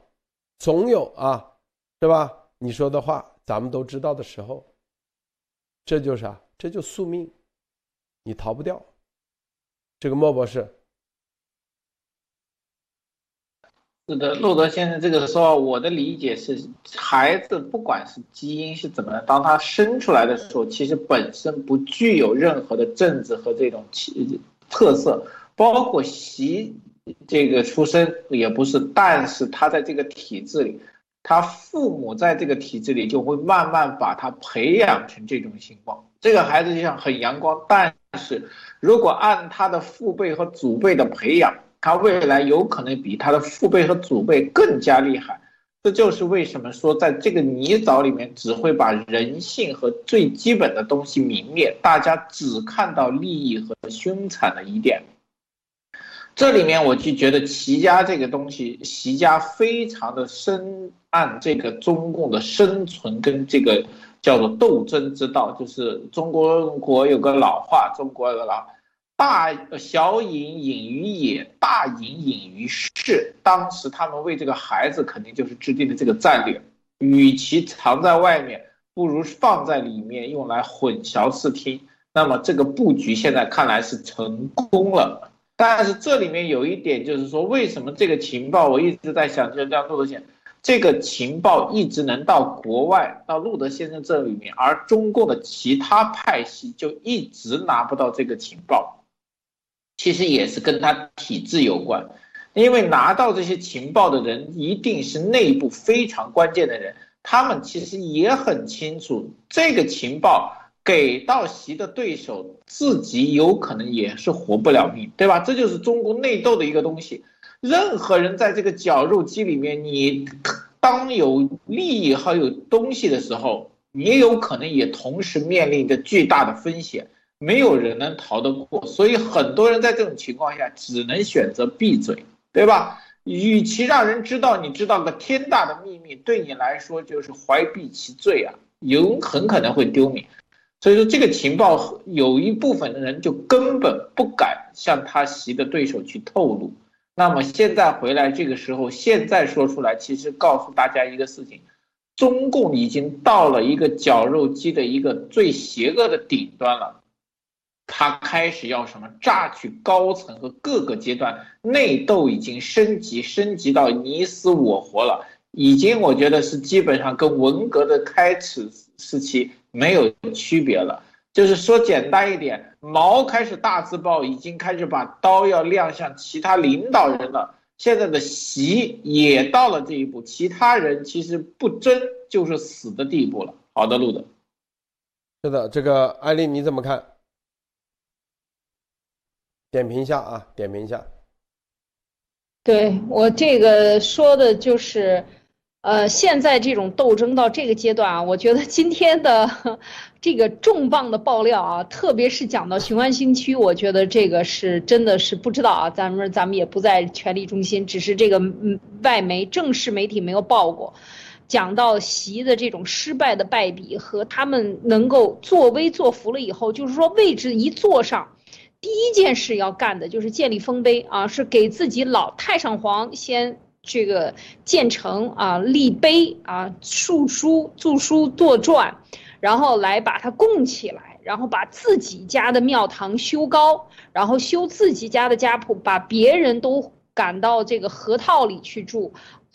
总有啊，是吧？你说的话咱们都知道的时候，这就是啊，这就宿命。你逃不掉，这个莫博士。是的，洛德先生这个说，我的理解是，孩子不管是基因是怎么样，当他生出来的时候，其实本身不具有任何的政治和这种特色，包括习这个出身也不是，但是他在这个体制里，他父母在这个体制里就会慢慢把他培养成这种情况。这个孩子就像很阳光，但是如果按他的父辈和祖辈的培养，他未来有可能比他的父辈和祖辈更加厉害。这就是为什么说在这个泥沼里面只会把人性和最基本的东西泯灭，大家只看到利益和凶残的一点。这里面我就觉得习家这个东西，习家非常的深谙这个中共的生存跟这个叫做斗争之道。就是中国国有个老话，中国有个老大小隐隐于野，大隐隐于市。当时他们为这个孩子肯定就是制定的这个战略，与其藏在外面，不如放在里面用来混淆视听。那么这个布局现在看来是成功了。但是这里面有一点，就是说，为什么这个情报我一直在想，就是这样，路德先这个情报一直能到国外，到路德先生这里面，而中共的其他派系就一直拿不到这个情报，其实也是跟他体制有关，因为拿到这些情报的人一定是内部非常关键的人，他们其实也很清楚这个情报。给到习的对手，自己有可能也是活不了命，对吧？这就是中国内斗的一个东西。任何人在这个绞肉机里面，你当有利益和有东西的时候，你有可能也同时面临着巨大的风险，没有人能逃得过。所以很多人在这种情况下只能选择闭嘴，对吧？与其让人知道你知道个天大的秘密，对你来说就是怀璧其罪啊，有很可能会丢命。所以说，这个情报有一部分的人就根本不敢向他袭的对手去透露。那么现在回来，这个时候现在说出来，其实告诉大家一个事情：中共已经到了一个绞肉机的一个最邪恶的顶端了。他开始要什么榨取高层和各个阶段，内斗已经升级，升级到你死我活了。已经，我觉得是基本上跟文革的开始时期。没有区别了，就是说简单一点，毛开始大字报，已经开始把刀要亮向其他领导人了。现在的习也到了这一步，其他人其实不争就是死的地步了。好的，路的，是的，这个艾丽你怎么看？点评一下啊，点评一下。对我这个说的就是。呃，现在这种斗争到这个阶段啊，我觉得今天的 这个重磅的爆料啊，特别是讲到雄安新区，我觉得这个是真的是不知道啊，咱们咱们也不在权力中心，只是这个嗯外媒正式媒体没有报过，讲到习的这种失败的败笔和他们能够作威作福了以后，就是说位置一坐上，第一件事要干的就是建立丰碑啊，是给自己老太上皇先。这个建成啊，立碑啊，著书著书作传，然后来把它供起来，然后把自己家的庙堂修高，然后修自己家的家谱，把别人都赶到这个河套里去住，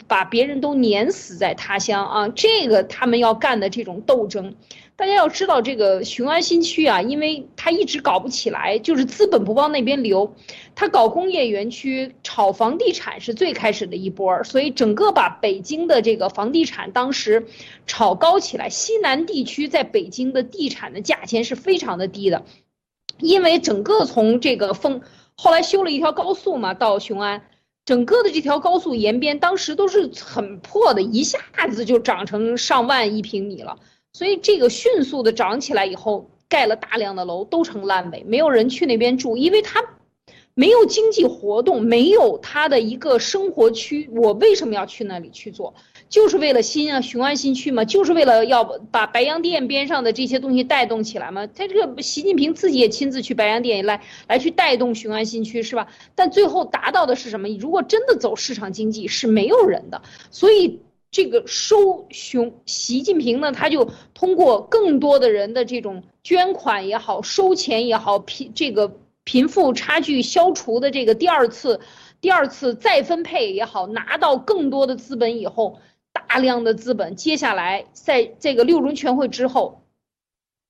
把别人都碾死在他乡啊！这个他们要干的这种斗争。大家要知道，这个雄安新区啊，因为它一直搞不起来，就是资本不往那边流，它搞工业园区、炒房地产是最开始的一波，所以整个把北京的这个房地产当时炒高起来。西南地区在北京的地产的价钱是非常的低的，因为整个从这个丰后来修了一条高速嘛，到雄安，整个的这条高速沿边当时都是很破的，一下子就涨成上万一平米了。所以这个迅速的涨起来以后，盖了大量的楼，都成烂尾，没有人去那边住，因为它没有经济活动，没有它的一个生活区。我为什么要去那里去做？就是为了新啊雄安新区嘛，就是为了要把白洋淀边上的这些东西带动起来嘛。他这个习近平自己也亲自去白洋淀来来去带动雄安新区，是吧？但最后达到的是什么？如果真的走市场经济，是没有人的。所以。这个收雄习近平呢，他就通过更多的人的这种捐款也好，收钱也好，贫这个贫富差距消除的这个第二次，第二次再分配也好，拿到更多的资本以后，大量的资本，接下来在这个六中全会之后，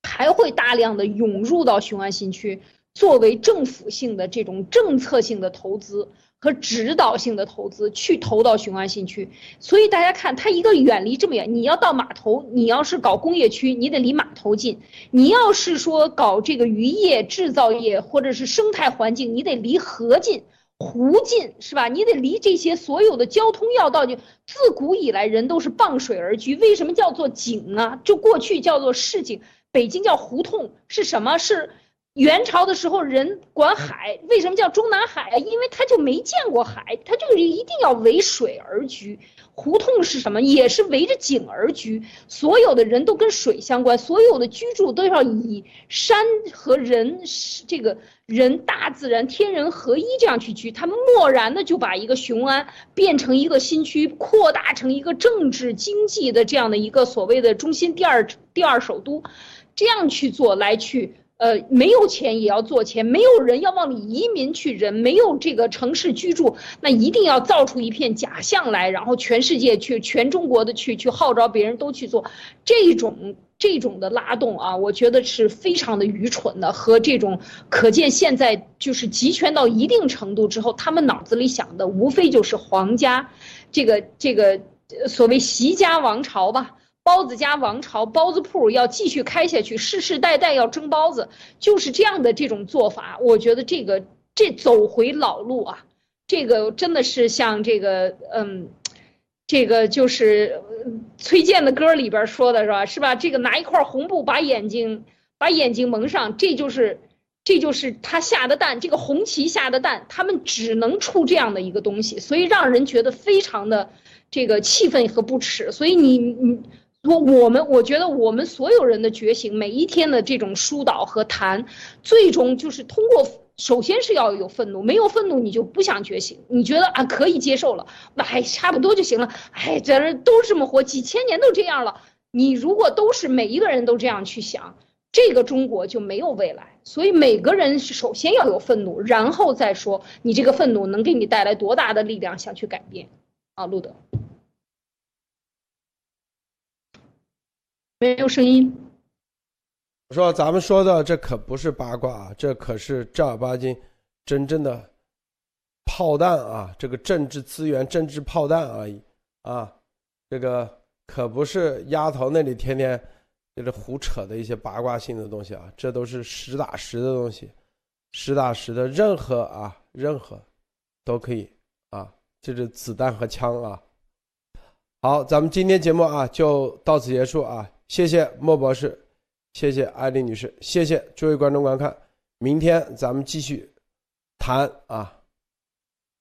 还会大量的涌入到雄安新区，作为政府性的这种政策性的投资。和指导性的投资去投到雄安新区。所以大家看，它一个远离这么远，你要到码头，你要是搞工业区，你得离码头近；你要是说搞这个渔业、制造业或者是生态环境，你得离河近。湖近是吧？你得离这些所有的交通要道，就自古以来人都是傍水而居。为什么叫做井啊？就过去叫做市井，北京叫胡同，是什么？是元朝的时候人管海，为什么叫中南海啊？因为他就没见过海，他就一定要围水而居。胡同是什么？也是围着井而居，所有的人都跟水相关，所有的居住都要以山和人这个。人大自然天人合一这样去居，他们漠然的就把一个雄安变成一个新区，扩大成一个政治经济的这样的一个所谓的中心第二第二首都，这样去做来去，呃，没有钱也要做钱，没有人要往里移民去，人没有这个城市居住，那一定要造出一片假象来，然后全世界去全中国的去去号召别人都去做这种。这种的拉动啊，我觉得是非常的愚蠢的，和这种可见现在就是集权到一定程度之后，他们脑子里想的无非就是皇家，这个这个所谓习家王朝吧，包子家王朝，包子铺要继续开下去，世世代代要蒸包子，就是这样的这种做法。我觉得这个这走回老路啊，这个真的是像这个嗯。这个就是崔健的歌里边说的是吧？是吧？这个拿一块红布把眼睛把眼睛蒙上，这就是这就是他下的蛋，这个红旗下的蛋，他们只能出这样的一个东西，所以让人觉得非常的这个气愤和不耻。所以你你我我们我觉得我们所有人的觉醒，每一天的这种疏导和谈，最终就是通过。首先是要有愤怒，没有愤怒你就不想觉醒，你觉得啊可以接受了，那还差不多就行了。哎，这都是这么活，几千年都这样了。你如果都是每一个人都这样去想，这个中国就没有未来。所以每个人首先要有愤怒，然后再说你这个愤怒能给你带来多大的力量，想去改变。啊，路德，没有声音。我说，咱们说的这可不是八卦啊，这可是正儿八经、真正的炮弹啊！这个政治资源、政治炮弹而已啊！这个可不是丫头那里天天就是胡扯的一些八卦性的东西啊！这都是实打实的东西，实打实的，任何啊，任何都可以啊！这是子弹和枪啊！好，咱们今天节目啊就到此结束啊！谢谢莫博士。谢谢艾丽女士，谢谢诸位观众观看，明天咱们继续谈啊，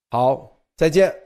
好，再见。